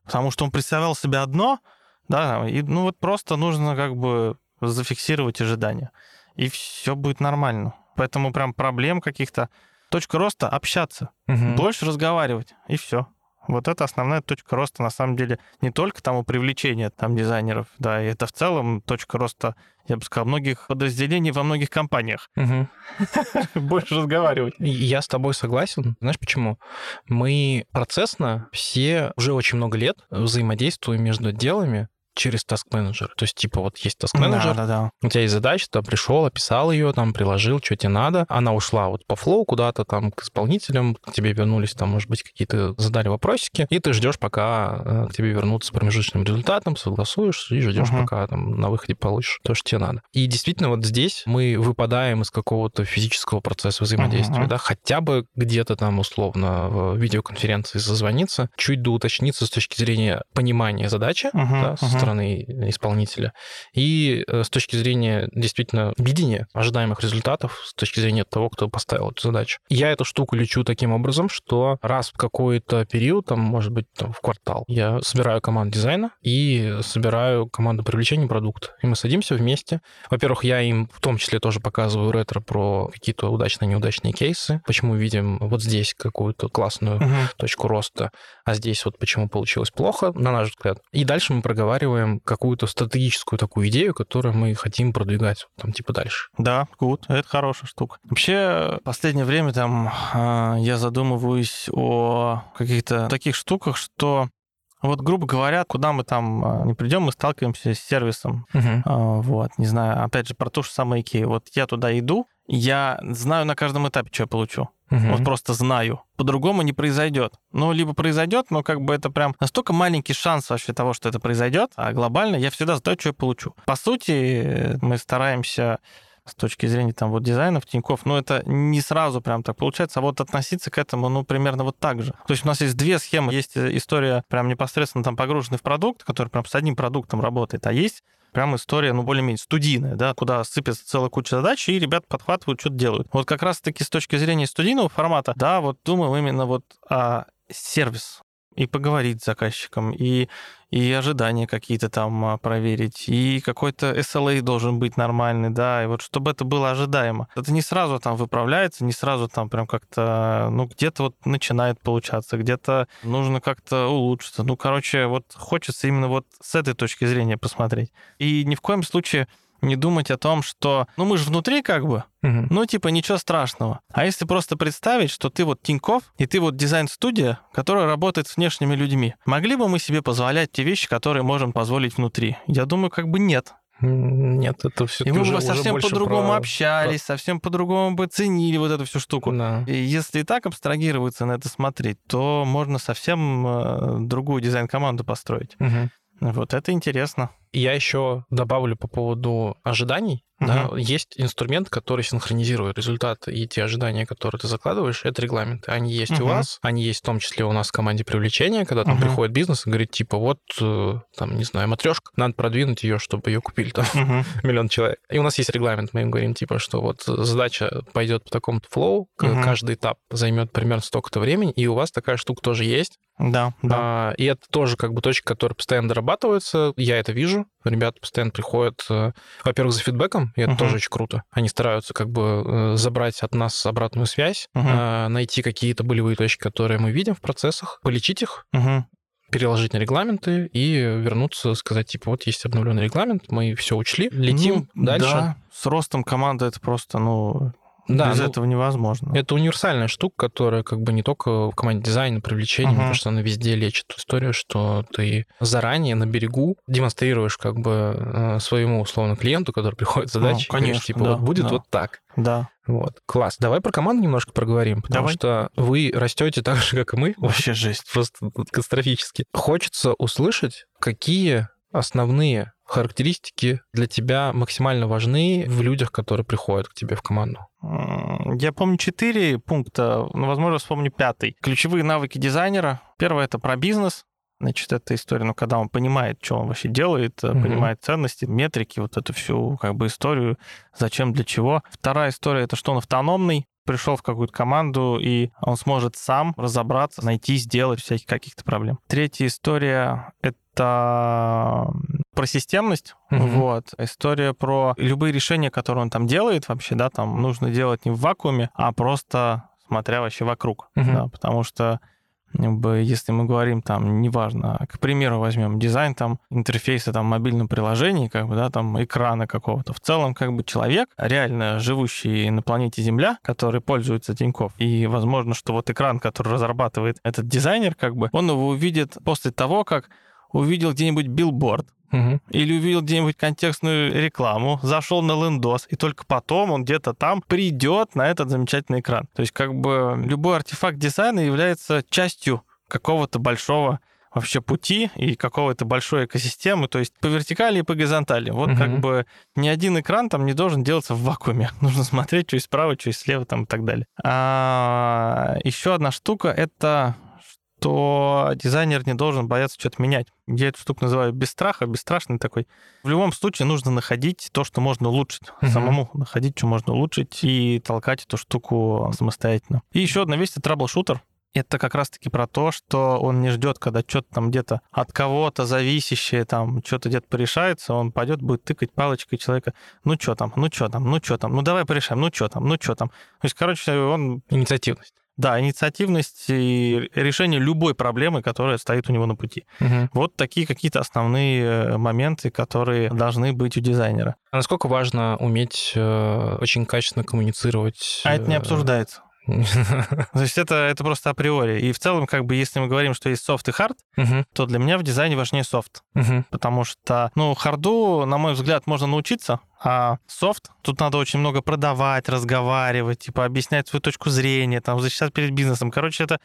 Потому что он представлял себе одно, да, и ну вот просто нужно как бы зафиксировать ожидания. И все будет нормально. Поэтому прям проблем каких-то точка роста — общаться, Мгм. больше разговаривать, и все. Вот это основная точка роста, на самом деле, не только там у привлечения там дизайнеров, да, и это в целом точка роста, я бы сказал, многих подразделений во многих компаниях. Больше разговаривать. Я с тобой согласен. Знаешь почему? Мы процессно все уже очень много лет взаимодействуем между отделами через task менеджер. То есть, типа, вот есть task менеджер, Да, да, да. у тебя есть задача, ты пришел, описал ее, там, приложил, что тебе надо. Она ушла вот по флоу куда-то там к исполнителям, к тебе вернулись, там, может быть, какие-то задали вопросики, и ты ждешь, пока э, к тебе вернутся с промежуточным результатом, согласуешь и ждешь, Мгм. пока там на выходе получишь то, что тебе надо. И действительно, вот здесь мы выпадаем из какого-то физического процесса взаимодействия, Мгм. да, хотя бы где-то там условно в видеоконференции созвониться, чуть доуточниться с точки зрения понимания задачи, Мгм, да, мгм. Стороны исполнителя. И э, с точки зрения действительно видения ожидаемых результатов, с точки зрения того, кто поставил эту задачу. Я эту штуку лечу таким образом, что раз в какой-то период, там, может быть, там, в квартал, я собираю команду дизайна и собираю команду привлечения продукта. И мы садимся вместе. Во-первых, я им в том числе тоже показываю ретро про какие-то удачные, неудачные кейсы, почему видим вот здесь какую-то классную Мгм. точку роста, а здесь вот почему получилось плохо, на наш взгляд. И дальше мы проговариваем какую-то стратегическую такую идею, которую мы хотим продвигать там типа дальше. Да, good, это хорошая штука. Вообще, в последнее время там а, я задумываюсь о каких-то таких штуках, что вот, грубо говоря, куда мы там а, не придем, мы сталкиваемся с сервисом. А, Вот, не знаю, опять же, про то же самое Икея. Вот я туда иду, я знаю на каждом этапе, что я получу. Мгм. Вот просто знаю. По-другому не произойдет. Ну, либо произойдет, но как бы это прям настолько маленький шанс вообще того, что это произойдет, а глобально я всегда знаю, что я получу. По сути, мы стараемся с точки зрения там вот дизайна в Тинькофф, ну, это не сразу прям так получается, а вот относиться к этому, ну, примерно вот так же. То есть у нас есть две схемы. Есть история прям непосредственно там погруженный в продукт, который прям с одним продуктом работает, а есть прям история, ну, более-менее студийная, да, куда сыпется целая куча задач, и ребята подхватывают, что-то делают. Вот как раз-таки с точки зрения студийного формата, да, вот думаю именно вот о сервис и поговорить с заказчиком, и, и ожидания какие-то там а, проверить, и какой-то SLA должен быть нормальный, да, и вот чтобы это было ожидаемо. Это не сразу там выправляется, не сразу там прям как-то, ну, где-то вот начинает получаться, где-то нужно как-то улучшиться. Ну, короче, вот хочется именно вот с этой точки зрения посмотреть. И ни в коем случае не думать о том, что, ну, мы же внутри как бы, Мгм. ну, типа, ничего страшного. А если просто представить, что ты вот Тиньков, и ты вот дизайн-студия, которая работает с внешними людьми, могли бы мы себе позволять те вещи, которые можем позволить внутри? Я думаю, как бы нет. Нет, это все И мы бы совсем по-другому общались, совсем по-другому бы ценили вот эту всю штуку. И если и так абстрагироваться на это смотреть, то можно совсем э, другую дизайн-команду построить. Вот это интересно. Я еще добавлю по поводу ожиданий. Да, есть инструмент, который синхронизирует результаты и те ожидания, которые ты закладываешь, это регламенты. Они есть у Мгм. вас, они есть в том числе у нас в команде привлечения, когда там Мгм. приходит бизнес и говорит, типа, вот, э, там, не знаю, матрешка, надо продвинуть ее, чтобы ее купили там Мгм. миллион человек. И у нас есть регламент, мы им говорим, типа, что вот задача пойдет по такому-то флоу, Мгм. каждый этап займет примерно столько-то времени, и у вас такая штука тоже есть. Да, да. А, и это тоже как бы точки, которые постоянно дорабатываются. Я это вижу. Ребята постоянно приходят, э, во-первых, за фидбэком, и это Мгм. тоже очень круто. Они стараются как бы э, забрать от нас обратную связь, э, найти какие-то болевые точки, которые мы видим в процессах, полечить их, Мгм. переложить на регламенты и вернуться, сказать, типа, вот есть обновленный регламент, мы все учли, летим Ну, дальше. Да, с ростом команды это просто, ну, Да, без ну, этого невозможно. Это универсальная штука, которая как бы не только в команде дизайна, привлечения, мне Мгм. кажется, она везде лечит историю, что ты заранее на берегу демонстрируешь как бы э, своему условно клиенту, который приходит с задачей, Ну, и говоришь, конечно, типа, да, вот будет да. вот так. Да, Вот, класс. Давай про команду немножко проговорим, потому Давай. что вы растете так же, как и мы, вообще жесть. просто катастрофически. Хочется услышать, какие основные характеристики для тебя максимально важны в людях, которые приходят к тебе в команду. Я помню четыре пункта, но, возможно, вспомню пятый. Ключевые навыки дизайнера. Первое — это про бизнес. Значит, это история, ну, когда он понимает, что он вообще делает, Мгм. понимает ценности, метрики, вот эту всю как бы историю, зачем, для чего. Вторая история — это что он автономный, пришел в какую-то команду, и он сможет сам разобраться, найти, сделать всяких каких-то проблем. Третья история — это про системность. Мгм. Вот. История про любые решения, которые он там делает вообще, да, там нужно делать не в вакууме, а просто смотря вообще вокруг. Угу. Да, потому что бы, если мы говорим там, неважно, к примеру, возьмем дизайн там интерфейса там мобильного приложения, как бы, да, там экрана какого-то. В целом, как бы человек, реально живущий на планете Земля, который пользуется Тинькофф, и возможно, что вот экран, который разрабатывает этот дизайнер, как бы, он его увидит после того, как увидел где-нибудь билборд, Угу. Или увидел где-нибудь контекстную рекламу, зашел на лендос, и только потом он где-то там придет на этот замечательный экран. То есть как бы любой артефакт дизайна является частью какого-то большого вообще пути и какого-то большой экосистемы, то есть по вертикали и по горизонтали. Вот угу. как бы ни один экран там не должен делаться в вакууме. Нужно смотреть, что есть справа, что есть слева там и так далее. А еще одна штука — это то дизайнер не должен бояться что-то менять. Я эту штуку называю без страха, бесстрашный такой. В любом случае нужно находить то, что можно улучшить. Mm-hmm. Самому находить, что можно улучшить, и толкать эту штуку самостоятельно. И еще одна вещь — это траблшутер. Это как раз-таки про то, что он не ждет, когда что-то там где-то от кого-то зависящее, там, что-то где-то порешается, он пойдет, будет тыкать палочкой человека, ну что там, ну что там, ну что там, ну давай порешаем, ну что там, ну что там. То есть, короче, он... Инициативность. Да, инициативность и решение любой проблемы, которая стоит у него на пути. Угу. Вот такие какие-то основные э, моменты, которые должны быть у дизайнера. А насколько важно уметь э, очень качественно коммуницировать? А это не э, обсуждается. То есть это, это просто априори. И в целом, как бы, если мы говорим, что есть софт и hard, угу. то для меня в дизайне важнее soft. Угу. Потому что, ну, hard у, на мой взгляд, можно научиться, а софт, тут надо очень много продавать, разговаривать, типа объяснять свою точку зрения, там, защищать перед бизнесом. Короче, это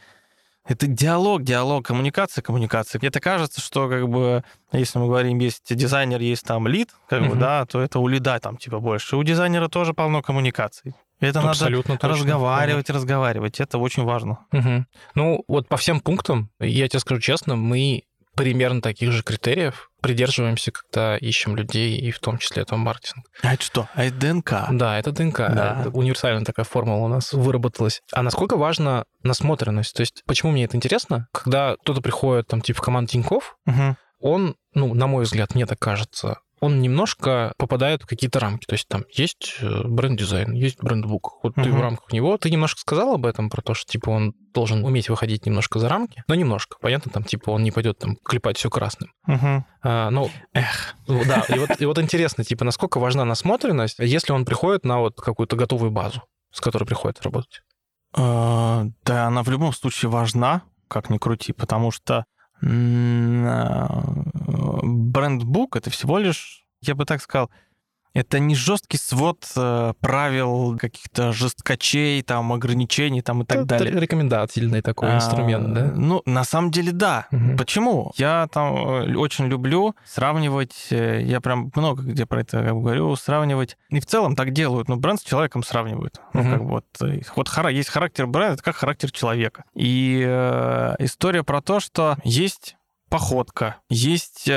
это диалог, диалог, коммуникация, коммуникация. Мне-то кажется, что как бы, если мы говорим, есть дизайнер, есть там лид, как uh-huh. бы, да, то это у лида там типа больше. У дизайнера тоже полно коммуникаций. Это Абсолютно надо точно. разговаривать, да. разговаривать. Это очень важно. Угу. Ну, вот по всем пунктам, я тебе скажу честно, мы примерно таких же критериев придерживаемся, когда ищем людей, и в том числе это маркетинг. А это что? А это ДНК? Да, это ДНК. Да. Это универсальная такая формула у нас выработалась. А насколько важна насмотренность? То есть почему мне это интересно? Когда кто-то приходит, там, типа, в команду Тинькофф, угу. он, ну, на мой взгляд, мне так кажется, он немножко попадает в какие-то рамки. То есть там есть э, бренд-дизайн, есть брендбук. Вот угу. ты в рамках него, ты немножко сказал об этом, про то, что типа он должен уметь выходить немножко за рамки, но немножко. Понятно, там типа он не пойдет там клепать все красным. Угу. А, ну, эх. Ну, да, и вот, и вот интересно, типа, насколько важна насмотренность, если он приходит на вот какую-то готовую базу, с которой приходит работать? А, да, она в любом случае важна, как ни крути, потому что брендбук это всего лишь, я бы так сказал, это не жесткий свод э, правил, каких-то жесткачей, там, ограничений там, и так это далее. рекомендательный такой а, инструмент, да? Ну, на самом деле, да. Угу. Почему? Я там э, очень люблю сравнивать, э, я прям много где про это говорю, сравнивать. И в целом так делают, но бренд с человеком сравнивают. Угу. Ну, как вот, э, вот есть характер бренда, это как характер человека. И э, история про то, что есть походка, есть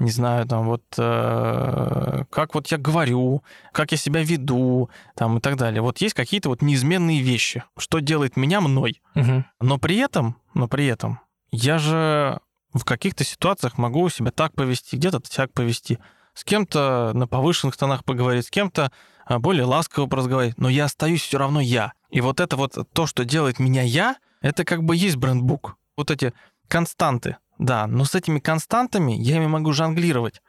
не знаю, там вот э, как вот я говорю, как я себя веду, там и так далее. Вот есть какие-то вот неизменные вещи, что делает меня мной. Угу. Но при этом, но при этом я же в каких-то ситуациях могу себя так повести, где-то так повести, с кем-то на повышенных тонах поговорить, с кем-то а, более ласково поразговаривать, но я остаюсь все равно я. И вот это вот то, что делает меня я, это как бы есть брендбук. Вот эти константы, да, но с этими константами я ими могу жонглировать.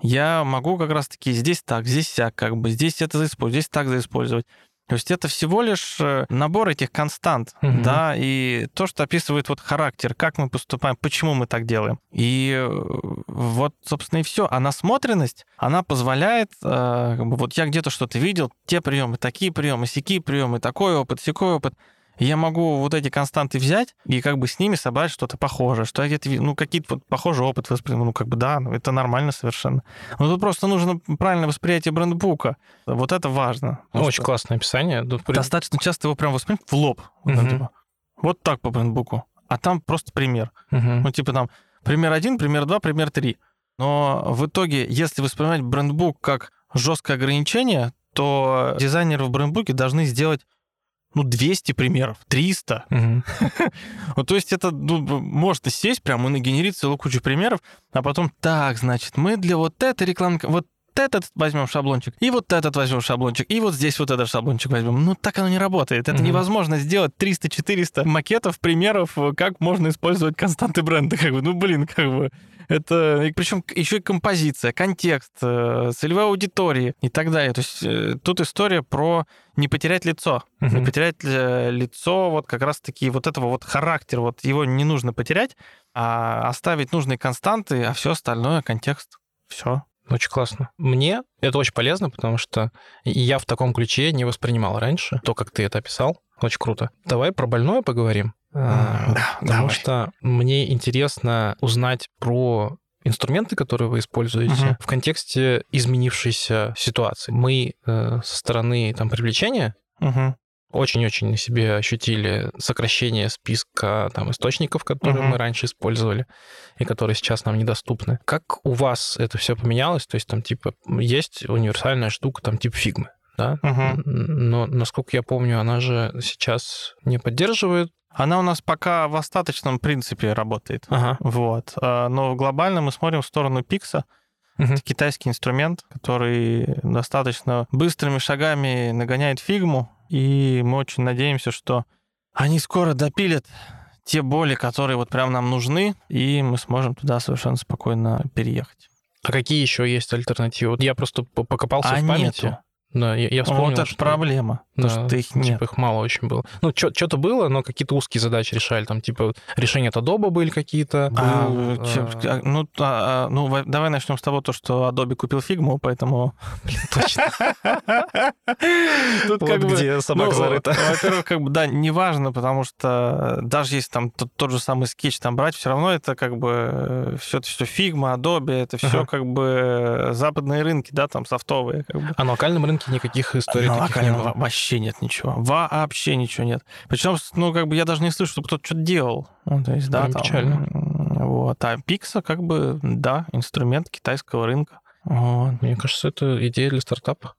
Я могу как раз-таки здесь так, здесь сяк, как бы здесь это заиспользовать, здесь так заиспользовать. То есть это всего лишь э, набор этих констант, угу. да, и то, что описывает вот характер, как мы поступаем, почему мы так делаем. И э, вот, собственно, и все. А насмотренность, она позволяет, э, вот я где-то что-то видел, те приемы, такие приемы, сякие приемы, такой опыт, секой опыт я могу вот эти константы взять и как бы с ними собрать что-то похожее, что я где-то, ну, какие-то вот похожий опыт воспринимаю, ну, как бы да, ну, это нормально совершенно. Но тут просто нужно правильное восприятие брендбука. Вот это важно. Ну, очень классное описание. Достаточно часто его прям воспринимать в лоб. Угу. типа, вот так по брендбуку. А там просто пример. Угу. Ну, типа там пример один, пример два, пример три. Но в итоге, если воспринимать брендбук как жесткое ограничение, то дизайнеры в брендбуке должны сделать ну, 200 примеров, 300. Угу. вот, то есть это ну, может сесть прямо и нагенерить целую кучу примеров, а потом, так, значит, мы для вот этой рекламы, вот этот возьмем шаблончик, и вот этот возьмем шаблончик, и вот здесь вот этот шаблончик возьмем. Ну, так оно не работает. Это mm-hmm. невозможно сделать 300-400 макетов, примеров, как можно использовать константы бренда. Как бы, ну, блин, как бы... Это причем еще и композиция, контекст, э, целевая аудитория и так далее. То есть э, тут история про не потерять лицо, uh-huh. не потерять лицо вот как раз таки вот этого вот характера, вот его не нужно потерять, а оставить нужные константы, а все остальное контекст, все. Очень классно. Мне это очень полезно, потому что я в таком ключе не воспринимал раньше то, как ты это описал. Очень круто. Давай про больное поговорим. А, да, потому давай. что мне интересно узнать про инструменты, которые вы используете, угу. в контексте изменившейся ситуации. Мы э, со стороны там, привлечения угу. очень-очень на себе ощутили сокращение списка там, источников, которые угу. мы раньше использовали и которые сейчас нам недоступны. Как у вас это все поменялось? То есть там типа есть универсальная штука, там типа фигмы да? Угу. Но, насколько я помню, она же сейчас не поддерживает она у нас пока в остаточном принципе работает. Ага. Вот. А, но глобально мы смотрим в сторону Пикса. Угу. Это китайский инструмент, который достаточно быстрыми шагами нагоняет фигму. И мы очень надеемся, что они скоро допилят те боли, которые вот прям нам нужны, и мы сможем туда совершенно спокойно переехать. А какие еще есть альтернативы? Я просто покопался а в памяти. Нету. Да, я, я вспомнил, Вот это что... проблема, да, что их нет. Типа их мало очень было. Ну, что-то было, но какие-то узкие задачи решали. Там, типа, решения от Adobe были какие-то. А, был, а... Ну, а, ну, давай начнем с того, то, что Adobe купил фигму, поэтому... Точно. Тут как бы... где собака ну, зарыта. Во-первых, как бы, да, неважно, потому что даже если там тот же самый скетч там брать, все равно это как бы все это все фигма, Adobe, это все как бы западные рынки, да, там софтовые. А на локальном рынке никаких историй на таких не было. Вообще нет ничего. Вообще ничего нет. Причем, ну, как бы я даже не слышу, чтобы кто-то что-то делал. Ну, то есть, да, Прям там, печально. Вот. А Пикса, как бы, да, инструмент китайского рынка. Вот. Мне кажется, это идея для стартапа.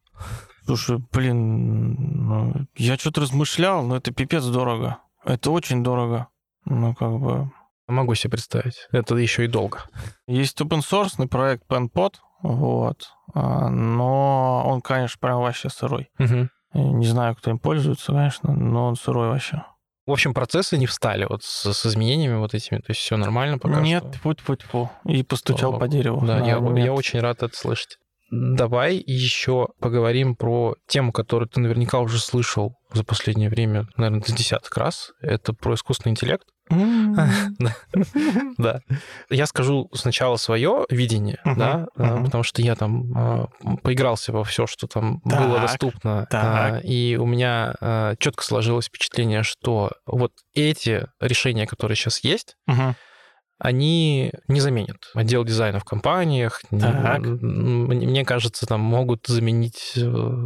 Слушай, блин, ну, я что-то размышлял, но это пипец дорого. Это очень дорого. Ну, как бы... Могу себе представить. Это еще и долго. Есть open source проект PenPod, вот. А, но он, конечно, прям вообще сырой. Угу. Не знаю, кто им пользуется, конечно, но он сырой вообще. В общем, процессы не встали вот с, с изменениями вот этими, то есть все нормально пока Нет, что? путь путь фу И постучал Слава по дереву. Да, я, я очень рад это слышать. Давай еще поговорим про тему, которую ты наверняка уже слышал за последнее время, наверное, с десяток раз. Это про искусственный интеллект. Да. Я скажу сначала свое видение, да, потому что я там а, поигрался во все, что там было доступно. А, и у меня а, четко сложилось впечатление, что вот эти решения, которые сейчас есть, они не заменят отдел дизайна в компаниях. Так. Мне кажется, там могут заменить э,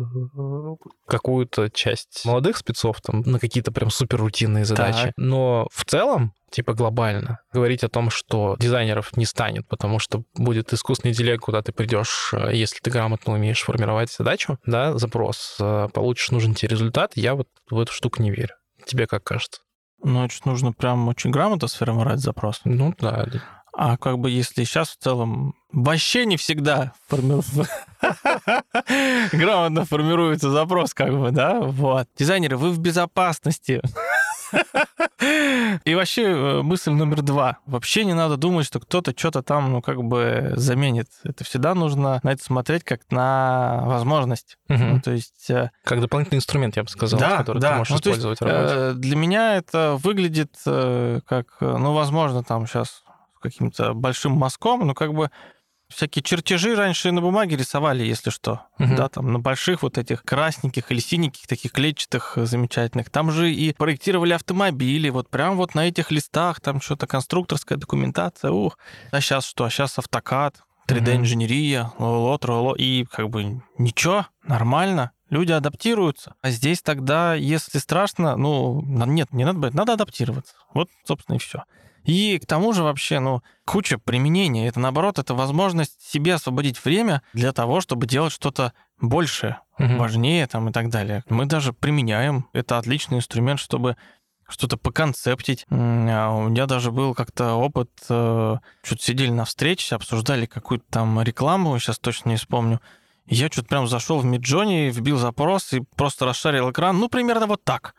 какую-то часть молодых спецов там на какие-то прям супер рутинные задачи. Так. Но в целом типа глобально. Говорить о том, что дизайнеров не станет, потому что будет искусственный интеллект, куда ты придешь, э, если ты грамотно умеешь формировать задачу, да, запрос, э, получишь нужный тебе результат, я вот в эту штуку не верю. Тебе как кажется? Ну, это нужно прям очень грамотно сформировать запрос. Ну, да. А как бы если сейчас в целом вообще не всегда грамотно формируется запрос, как бы, да, вот. Дизайнеры, вы в безопасности. И вообще э, мысль номер два. Вообще не надо думать, что кто-то что-то там, ну, как бы заменит. Это всегда нужно на это смотреть как на возможность. Угу. Ну, то есть... Э, как дополнительный инструмент, я бы сказал, да, который да. ты можешь ну, использовать есть, в работе. Э, для меня это выглядит как, ну, возможно, там сейчас каким-то большим мазком, но как бы всякие чертежи раньше на бумаге рисовали, если что. Угу. Да, там на больших вот этих красненьких или синеньких, таких клетчатых э, замечательных. Там же и проектировали автомобили, вот прям вот на этих листах, там что-то конструкторская документация, ух. А сейчас что? А сейчас автокад, 3D-инженерия, лот, роло, и как бы ничего, нормально. Люди адаптируются. А здесь тогда, если страшно, ну, нет, не надо, надо адаптироваться. Вот, собственно, и все. И к тому же вообще, ну, куча применений. Это, наоборот, это возможность себе освободить время для того, чтобы делать что-то большее, угу. важнее там и так далее. Мы даже применяем. Это отличный инструмент, чтобы что-то поконцептить. А у меня даже был как-то опыт, э, что-то сидели на встрече, обсуждали какую-то там рекламу, сейчас точно не вспомню. Я что-то прям зашел в Миджони, вбил запрос и просто расшарил экран. Ну, примерно вот так.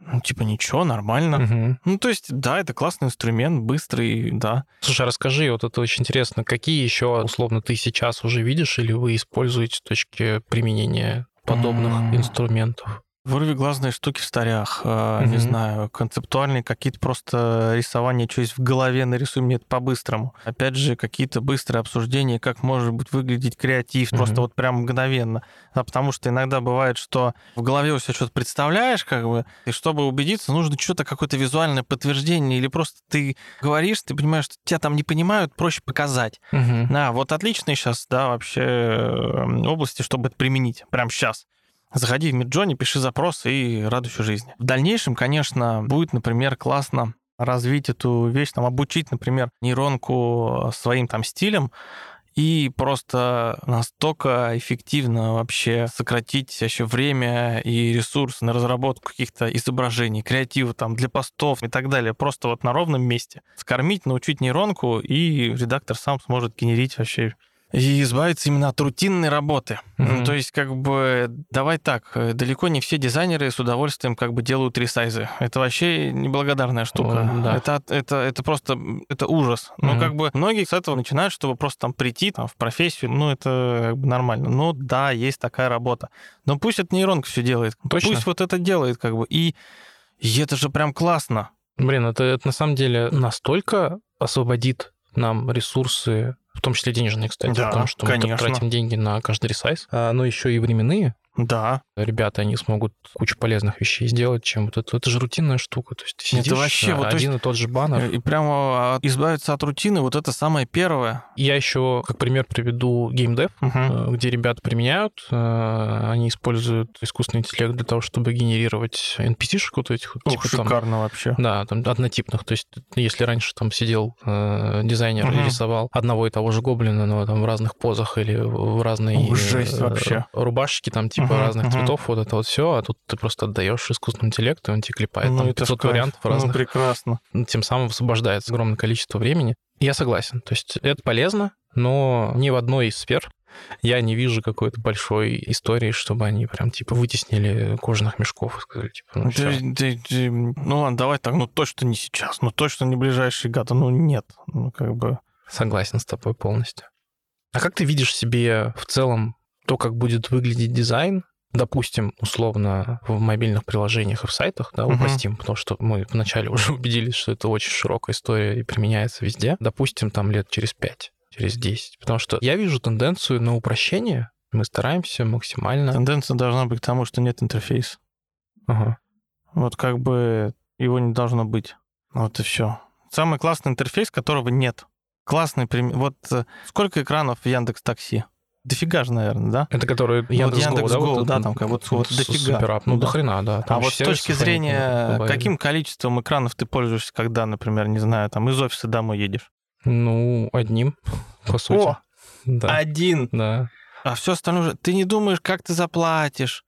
Ну, типа, ничего, нормально. Мгм. Ну, то есть, да, это классный инструмент, быстрый, да. Слушай, а расскажи, вот это очень интересно, какие еще, условно, ты сейчас уже видишь или вы используете точки применения подобных М. инструментов? Вырви глазные штуки в старях, э, не Мгм. знаю, концептуальные какие-то просто рисования, что есть в голове, нарисуй мне это по-быстрому. Опять же, какие-то быстрые обсуждения, как может быть выглядеть креатив, Мгм. просто вот прям мгновенно. Да, потому что иногда бывает, что в голове у себя что-то представляешь, как бы, и чтобы убедиться, нужно что-то, какое-то визуальное подтверждение, или просто ты говоришь, ты понимаешь, что тебя там не понимают, проще показать. Мгм. Да, вот отличные сейчас, да, вообще э, области, чтобы это применить. Прямо сейчас. Заходи в Миджони, пиши запрос и радуйся жизни. В дальнейшем, конечно, будет, например, классно развить эту вещь, там, обучить, например, нейронку своим там стилем, и просто настолько эффективно вообще сократить еще время и ресурсы на разработку каких-то изображений, креатива там для постов и так далее. Просто вот на ровном месте. Скормить, научить нейронку, и редактор сам сможет генерить вообще и избавиться именно от рутинной работы. Мгм. Ну, то есть, как бы, давай так, э, далеко не все дизайнеры с удовольствием как бы делают ресайзы. Это вообще неблагодарная штука. О, да. это, это, это просто, это ужас. Ну, Мгм. как бы, многие с этого начинают, чтобы просто там прийти там, в профессию, ну, это как бы нормально. Ну, да, есть такая работа. Но пусть это нейронка все делает. Точно. Пусть вот это делает, как бы. И, и это же прям классно. Блин, это, это на самом деле настолько освободит нам ресурсы, в том числе денежные, кстати, Да, потому что мы конечно. тратим деньги на каждый ресайз, а, но еще и временные. Да. Ребята, они смогут кучу полезных вещей сделать, чем вот это. Это же рутинная штука. То есть ты Это сидишь, вообще, а, вот, то один и тот же баннер. И прямо от- избавиться от рутины, вот это самое первое. Я еще, как пример, приведу геймдев, э, где ребята применяют, э, они используют искусственный интеллект для того, чтобы генерировать NPC-шек вот этих вот, Ох, типа там, шикарно вообще. Да, там однотипных. То есть, если раньше там сидел э, дизайнер Мгм. и рисовал одного и того же гоблина, но там в разных позах или в разные Ух, жесть э, вообще. рубашечки там типа Мгм, разных мгм. цветов, вот это вот все, а тут ты просто отдаешь искусственному интеллекту, и он тебе клепает Ну, там это ж 500 кайф. вариантов Ну, разных. прекрасно. Тем самым освобождается огромное количество времени. Я согласен. То есть это полезно, но ни в одной из сфер я не вижу какой-то большой истории, чтобы они прям типа вытеснили кожаных мешков и сказали, типа, ну. Ты- ты- ты- ну ладно, давай так, ну точно не сейчас, ну точно не ближайшие годы, ну нет. Ну как бы... Согласен с тобой полностью. А как ты видишь себе в целом то, как будет выглядеть дизайн, допустим, условно, в мобильных приложениях и в сайтах, да, упростим, потому что мы вначале уже убедились, что это очень широкая история и применяется везде. Допустим, там лет через 5, через 10. Потому что я вижу тенденцию на упрощение. Мы стараемся максимально... Тенденция должна быть к тому, что нет интерфейса. Ага. Вот как бы его не должно быть. Вот и все. Самый классный интерфейс, которого нет. Классный пример. Вот э, сколько экранов в Яндекс Такси? Дофига же, наверное, да? Это который Вот Яндекс.Го, да? Яндекс.Го, вот да, там как вот- вот дофига. суперап. Ну, Да. до хрена, да. Там а вот с точки зрения, добавили. каким количеством экранов ты пользуешься, когда, например, не знаю, там из офиса домой едешь? Ну, одним, по сути. О! Да. Один. Да. А все остальное. Ты не думаешь, как ты заплатишь.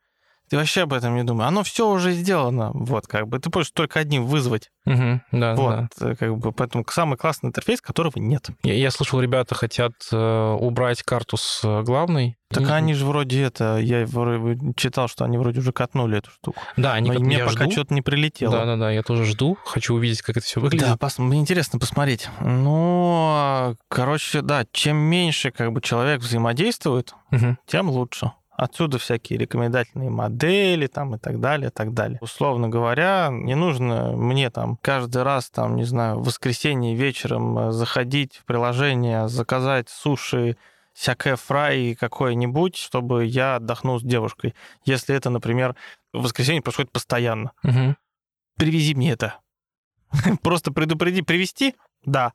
Ты вообще об этом не думаешь. Оно все уже сделано. Вот, как бы. Ты можешь только одним вызвать. Мгм, да, вот, да. э, как бы. Поэтому самый классный интерфейс, которого нет. Я, я слышал, ребята хотят э, убрать карту с э, главной. Так Не- они же вроде это... Я вроде читал, что они вроде уже катнули эту штуку. Да, они Но как мне я пока что-то не прилетело. Да, да, да, я тоже жду. Хочу увидеть, как это все выглядит. Да, пос- мне интересно посмотреть. Ну, короче, да, чем меньше как бы человек взаимодействует, Мгм. тем лучше. Отсюда всякие рекомендательные модели там и так далее, и так далее. Условно говоря, не нужно мне там каждый раз там, не знаю, в воскресенье вечером э, заходить в приложение, заказать суши, всякое фрай какое-нибудь, чтобы я отдохнул с девушкой. Если это, например, в воскресенье происходит постоянно. Мгм. Привези мне это. Просто предупреди, привезти? Да.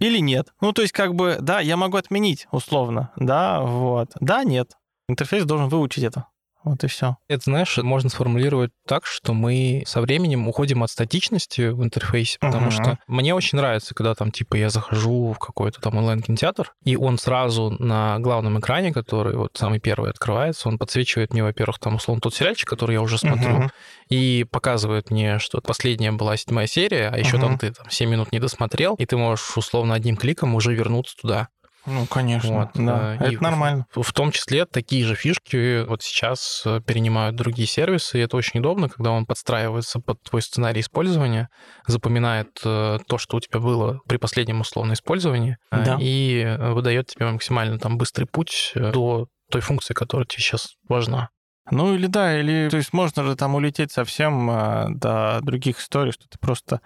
Или нет. Ну, то есть, как бы, да, я могу отменить, условно. Да, вот. Да, нет. Интерфейс должен выучить это. Вот и все. Это, знаешь, можно сформулировать так, что мы со временем уходим от статичности в интерфейсе, потому uh-huh. что мне очень нравится, когда там, типа, я захожу в какой-то там онлайн-кинотеатр, и он сразу на главном экране, который вот самый первый открывается, он подсвечивает мне, во-первых, там, условно, тот сериальчик, который я уже смотрю, uh-huh. и показывает мне, что последняя была седьмая серия, а еще uh-huh. там ты там 7 минут не досмотрел, и ты можешь, условно, одним кликом уже вернуться туда. Ну, конечно, вот, да. И это нормально. В, в том числе такие же фишки вот сейчас э, перенимают другие сервисы, и это очень удобно, когда он подстраивается под твой сценарий использования, запоминает э, то, что у тебя было при последнем условном использовании, э, да. и выдает тебе максимально там быстрый путь до той функции, которая тебе сейчас важна. Ну или да, или то есть можно же там улететь совсем до других историй, что ты просто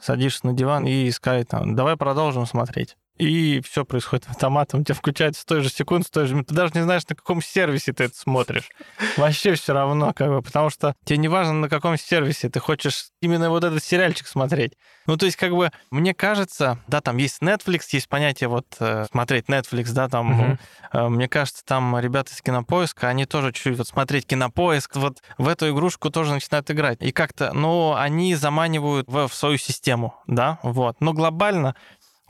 садишься на диван и искать там, давай продолжим смотреть и все происходит автоматом. У тебя включается с той же секунды, с той же... Ты даже не знаешь, на каком сервисе ты это смотришь. Вообще все равно, как бы, потому что тебе не важно, на каком сервисе ты хочешь именно вот этот сериальчик смотреть. Ну, то есть, как бы, мне кажется, да, там есть Netflix, есть понятие вот э, смотреть Netflix, да, там, угу. э, мне кажется, там ребята из Кинопоиска, они тоже чуть-чуть вот смотреть Кинопоиск, вот в эту игрушку тоже начинают играть. И как-то, ну, они заманивают в, в свою систему, да, вот. Но глобально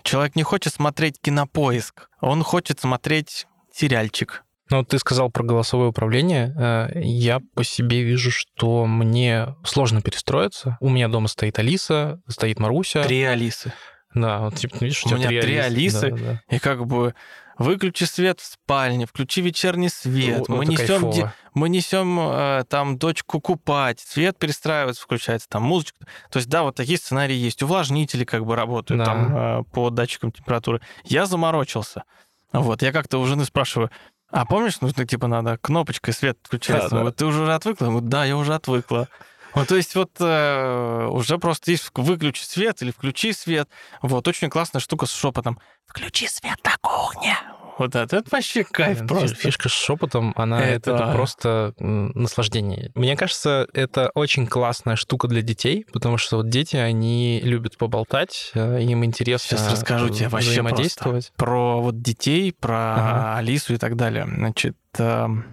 Человек не хочет смотреть кинопоиск, он хочет смотреть сериальчик. Ну, ты сказал про голосовое управление. Э, я по себе вижу, что мне сложно перестроиться. У меня дома стоит Алиса, стоит Маруся. Три Алисы. Да, вот типа, видишь, у, у меня три, Алисы да, да. и как бы выключи свет в спальне, включи вечерний свет, ну, мы, несем, де... мы несем э, там дочку купать, свет перестраивается, включается, там музычка. То есть, да, вот такие сценарии есть. Увлажнители как бы работают да. там э, по датчикам температуры. Я заморочился. Вот, я как-то у жены спрашиваю, а помнишь, нужно, типа, надо кнопочкой свет включается? Да, да. ты уже отвыкла? Говорю, да, я уже отвыкла. Ну, то есть вот э, уже просто есть выключи свет или включи свет. Вот, очень классная штука с шепотом. Включи свет на кухне. Вот это, это вообще кайф просто. Фишка с шепотом, она это... это просто наслаждение. Мне кажется, это очень классная штука для детей, потому что вот дети, они любят поболтать, э, им интересно Сейчас расскажу тебе вообще просто про вот детей, про ага. Алису и так далее. Значит, эм,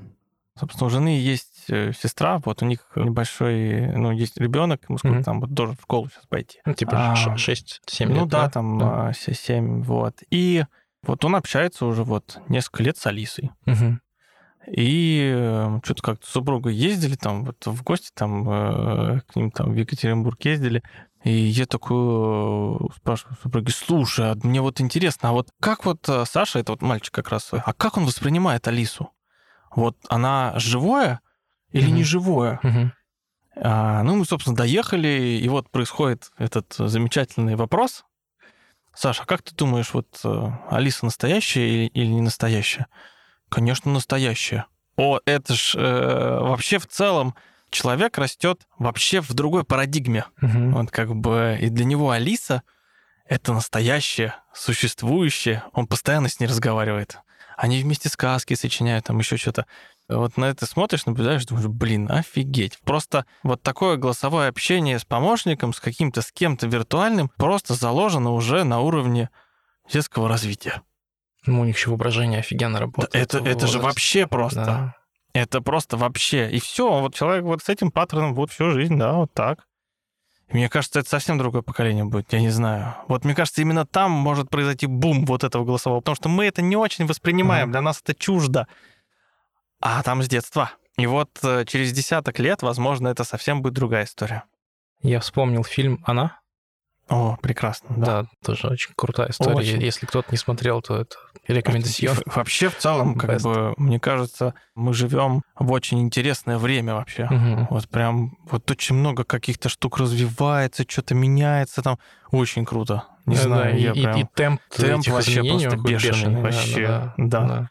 собственно, у жены есть Э, сестра, вот у них небольшой, ну, есть ребенок, ему сколько mm-hmm. там, вот должен в школу сейчас пойти. Ну, типа а, 6-7 лет. Ну да, да там да. 7, вот. И вот он общается уже вот несколько лет с Алисой. Mm-hmm. И э, что-то как-то супруга ездили там вот в гости там э, к ним там в Екатеринбург ездили. И я такой спрашиваю супруги, слушай, а мне вот интересно, а вот как вот Саша, это вот мальчик как раз, а как он воспринимает Алису? Вот она живое или mm-hmm. неживое. Mm-hmm. А, ну, мы, собственно, доехали, и вот происходит этот замечательный вопрос. Саша, как ты думаешь, вот э, Алиса настоящая или, или не настоящая? Конечно, настоящая. О, это ж э, вообще в целом человек растет вообще в другой парадигме. Угу. Вот как бы и для него Алиса это настоящее, существующее. Он постоянно с ней разговаривает. Они вместе сказки сочиняют, там еще что-то вот на это смотришь, наблюдаешь, думаешь, блин, офигеть. Просто вот такое голосовое общение с помощником, с каким-то, с кем-то виртуальным, просто заложено уже на уровне детского развития. Ну, у них еще воображение офигенно работает. Да, это, это же вообще просто. Да. Это просто вообще. И все, вот человек вот с этим паттерном вот всю жизнь, да, вот так. Мне кажется, это совсем другое поколение будет, я не знаю. Вот мне кажется, именно там может произойти бум вот этого голосового, потому что мы это не очень воспринимаем, mm-hmm. для нас это чуждо а там с детства. И вот э, через десяток лет, возможно, это совсем будет другая история. Я вспомнил фильм «Она». О, прекрасно, да. Да, тоже очень крутая история. Очень. Если кто-то не смотрел, то это рекомендацион. Вообще, в целом, как Best. бы, мне кажется, мы живем в очень интересное время вообще. Угу. Вот прям, вот очень много каких-то штук развивается, что-то меняется там. Очень круто. Не да, знаю, да, я и, прям... И, и темп темп вообще просто бешеный. бешеный вообще, да, да, да. да.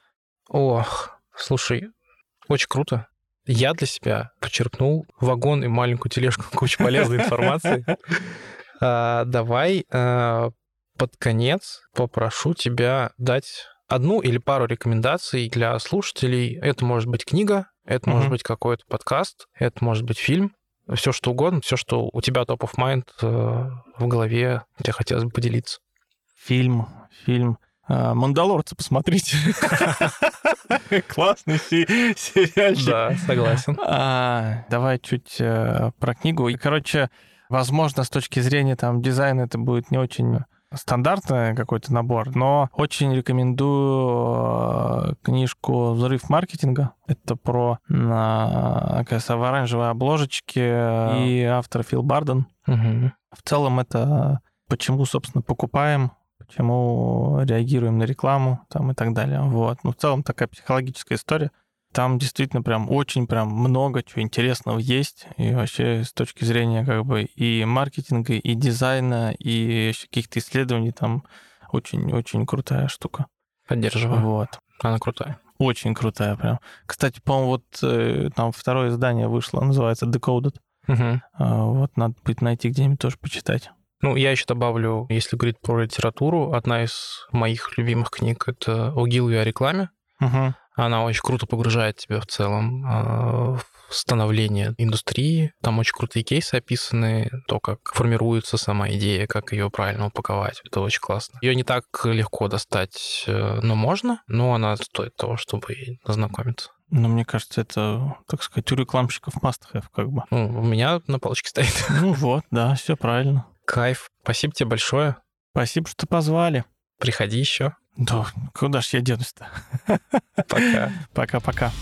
Ох, Слушай, очень круто. Я для себя почерпнул вагон и маленькую тележку кучу полезной информации. А, давай а, под конец попрошу тебя дать одну или пару рекомендаций для слушателей. Это может быть книга, это может быть какой-то подкаст, это может быть фильм, все что угодно, все, что у тебя топ of mind э, в голове, тебе хотелось бы поделиться. Фильм, фильм. А, Мандалорцы посмотрите. Классный сериальчик. Да, согласен. А, давай чуть э, про книгу. И, короче, возможно, с точки зрения там дизайна это будет не очень стандартный какой-то набор, но очень рекомендую э, книжку «Взрыв маркетинга». Это про, кажется, в оранжевой обложечке и автор Фил Барден. Угу. В целом это почему, собственно, покупаем, почему реагируем на рекламу там и так далее. Вот. Ну, в целом такая психологическая история. Там действительно прям очень прям много чего интересного есть. И вообще с точки зрения как бы и маркетинга, и дизайна, и каких-то исследований там очень-очень крутая штука. Поддерживаю. Вот. Она крутая. Очень крутая прям. Кстати, по-моему, вот э, там второе издание вышло, называется Decoded. Угу. Вот надо будет найти где-нибудь тоже почитать. Ну, я еще добавлю, если говорить про литературу, одна из моих любимых книг — это «Огилви о рекламе». Угу. Она очень круто погружает тебя в целом э, в становление индустрии. Там очень крутые кейсы описаны, то, как формируется сама идея, как ее правильно упаковать. Это очень классно. Ее не так легко достать, э, но можно, но она стоит того, чтобы ознакомиться. Ну, мне кажется, это, так сказать, у рекламщиков must have, как бы. Ну, у меня на полочке стоит. Ну вот, да, все правильно. Кайф. Спасибо тебе большое. Спасибо, что позвали. Приходи еще. Да, куда ж я денусь-то? Пока. Пока-пока.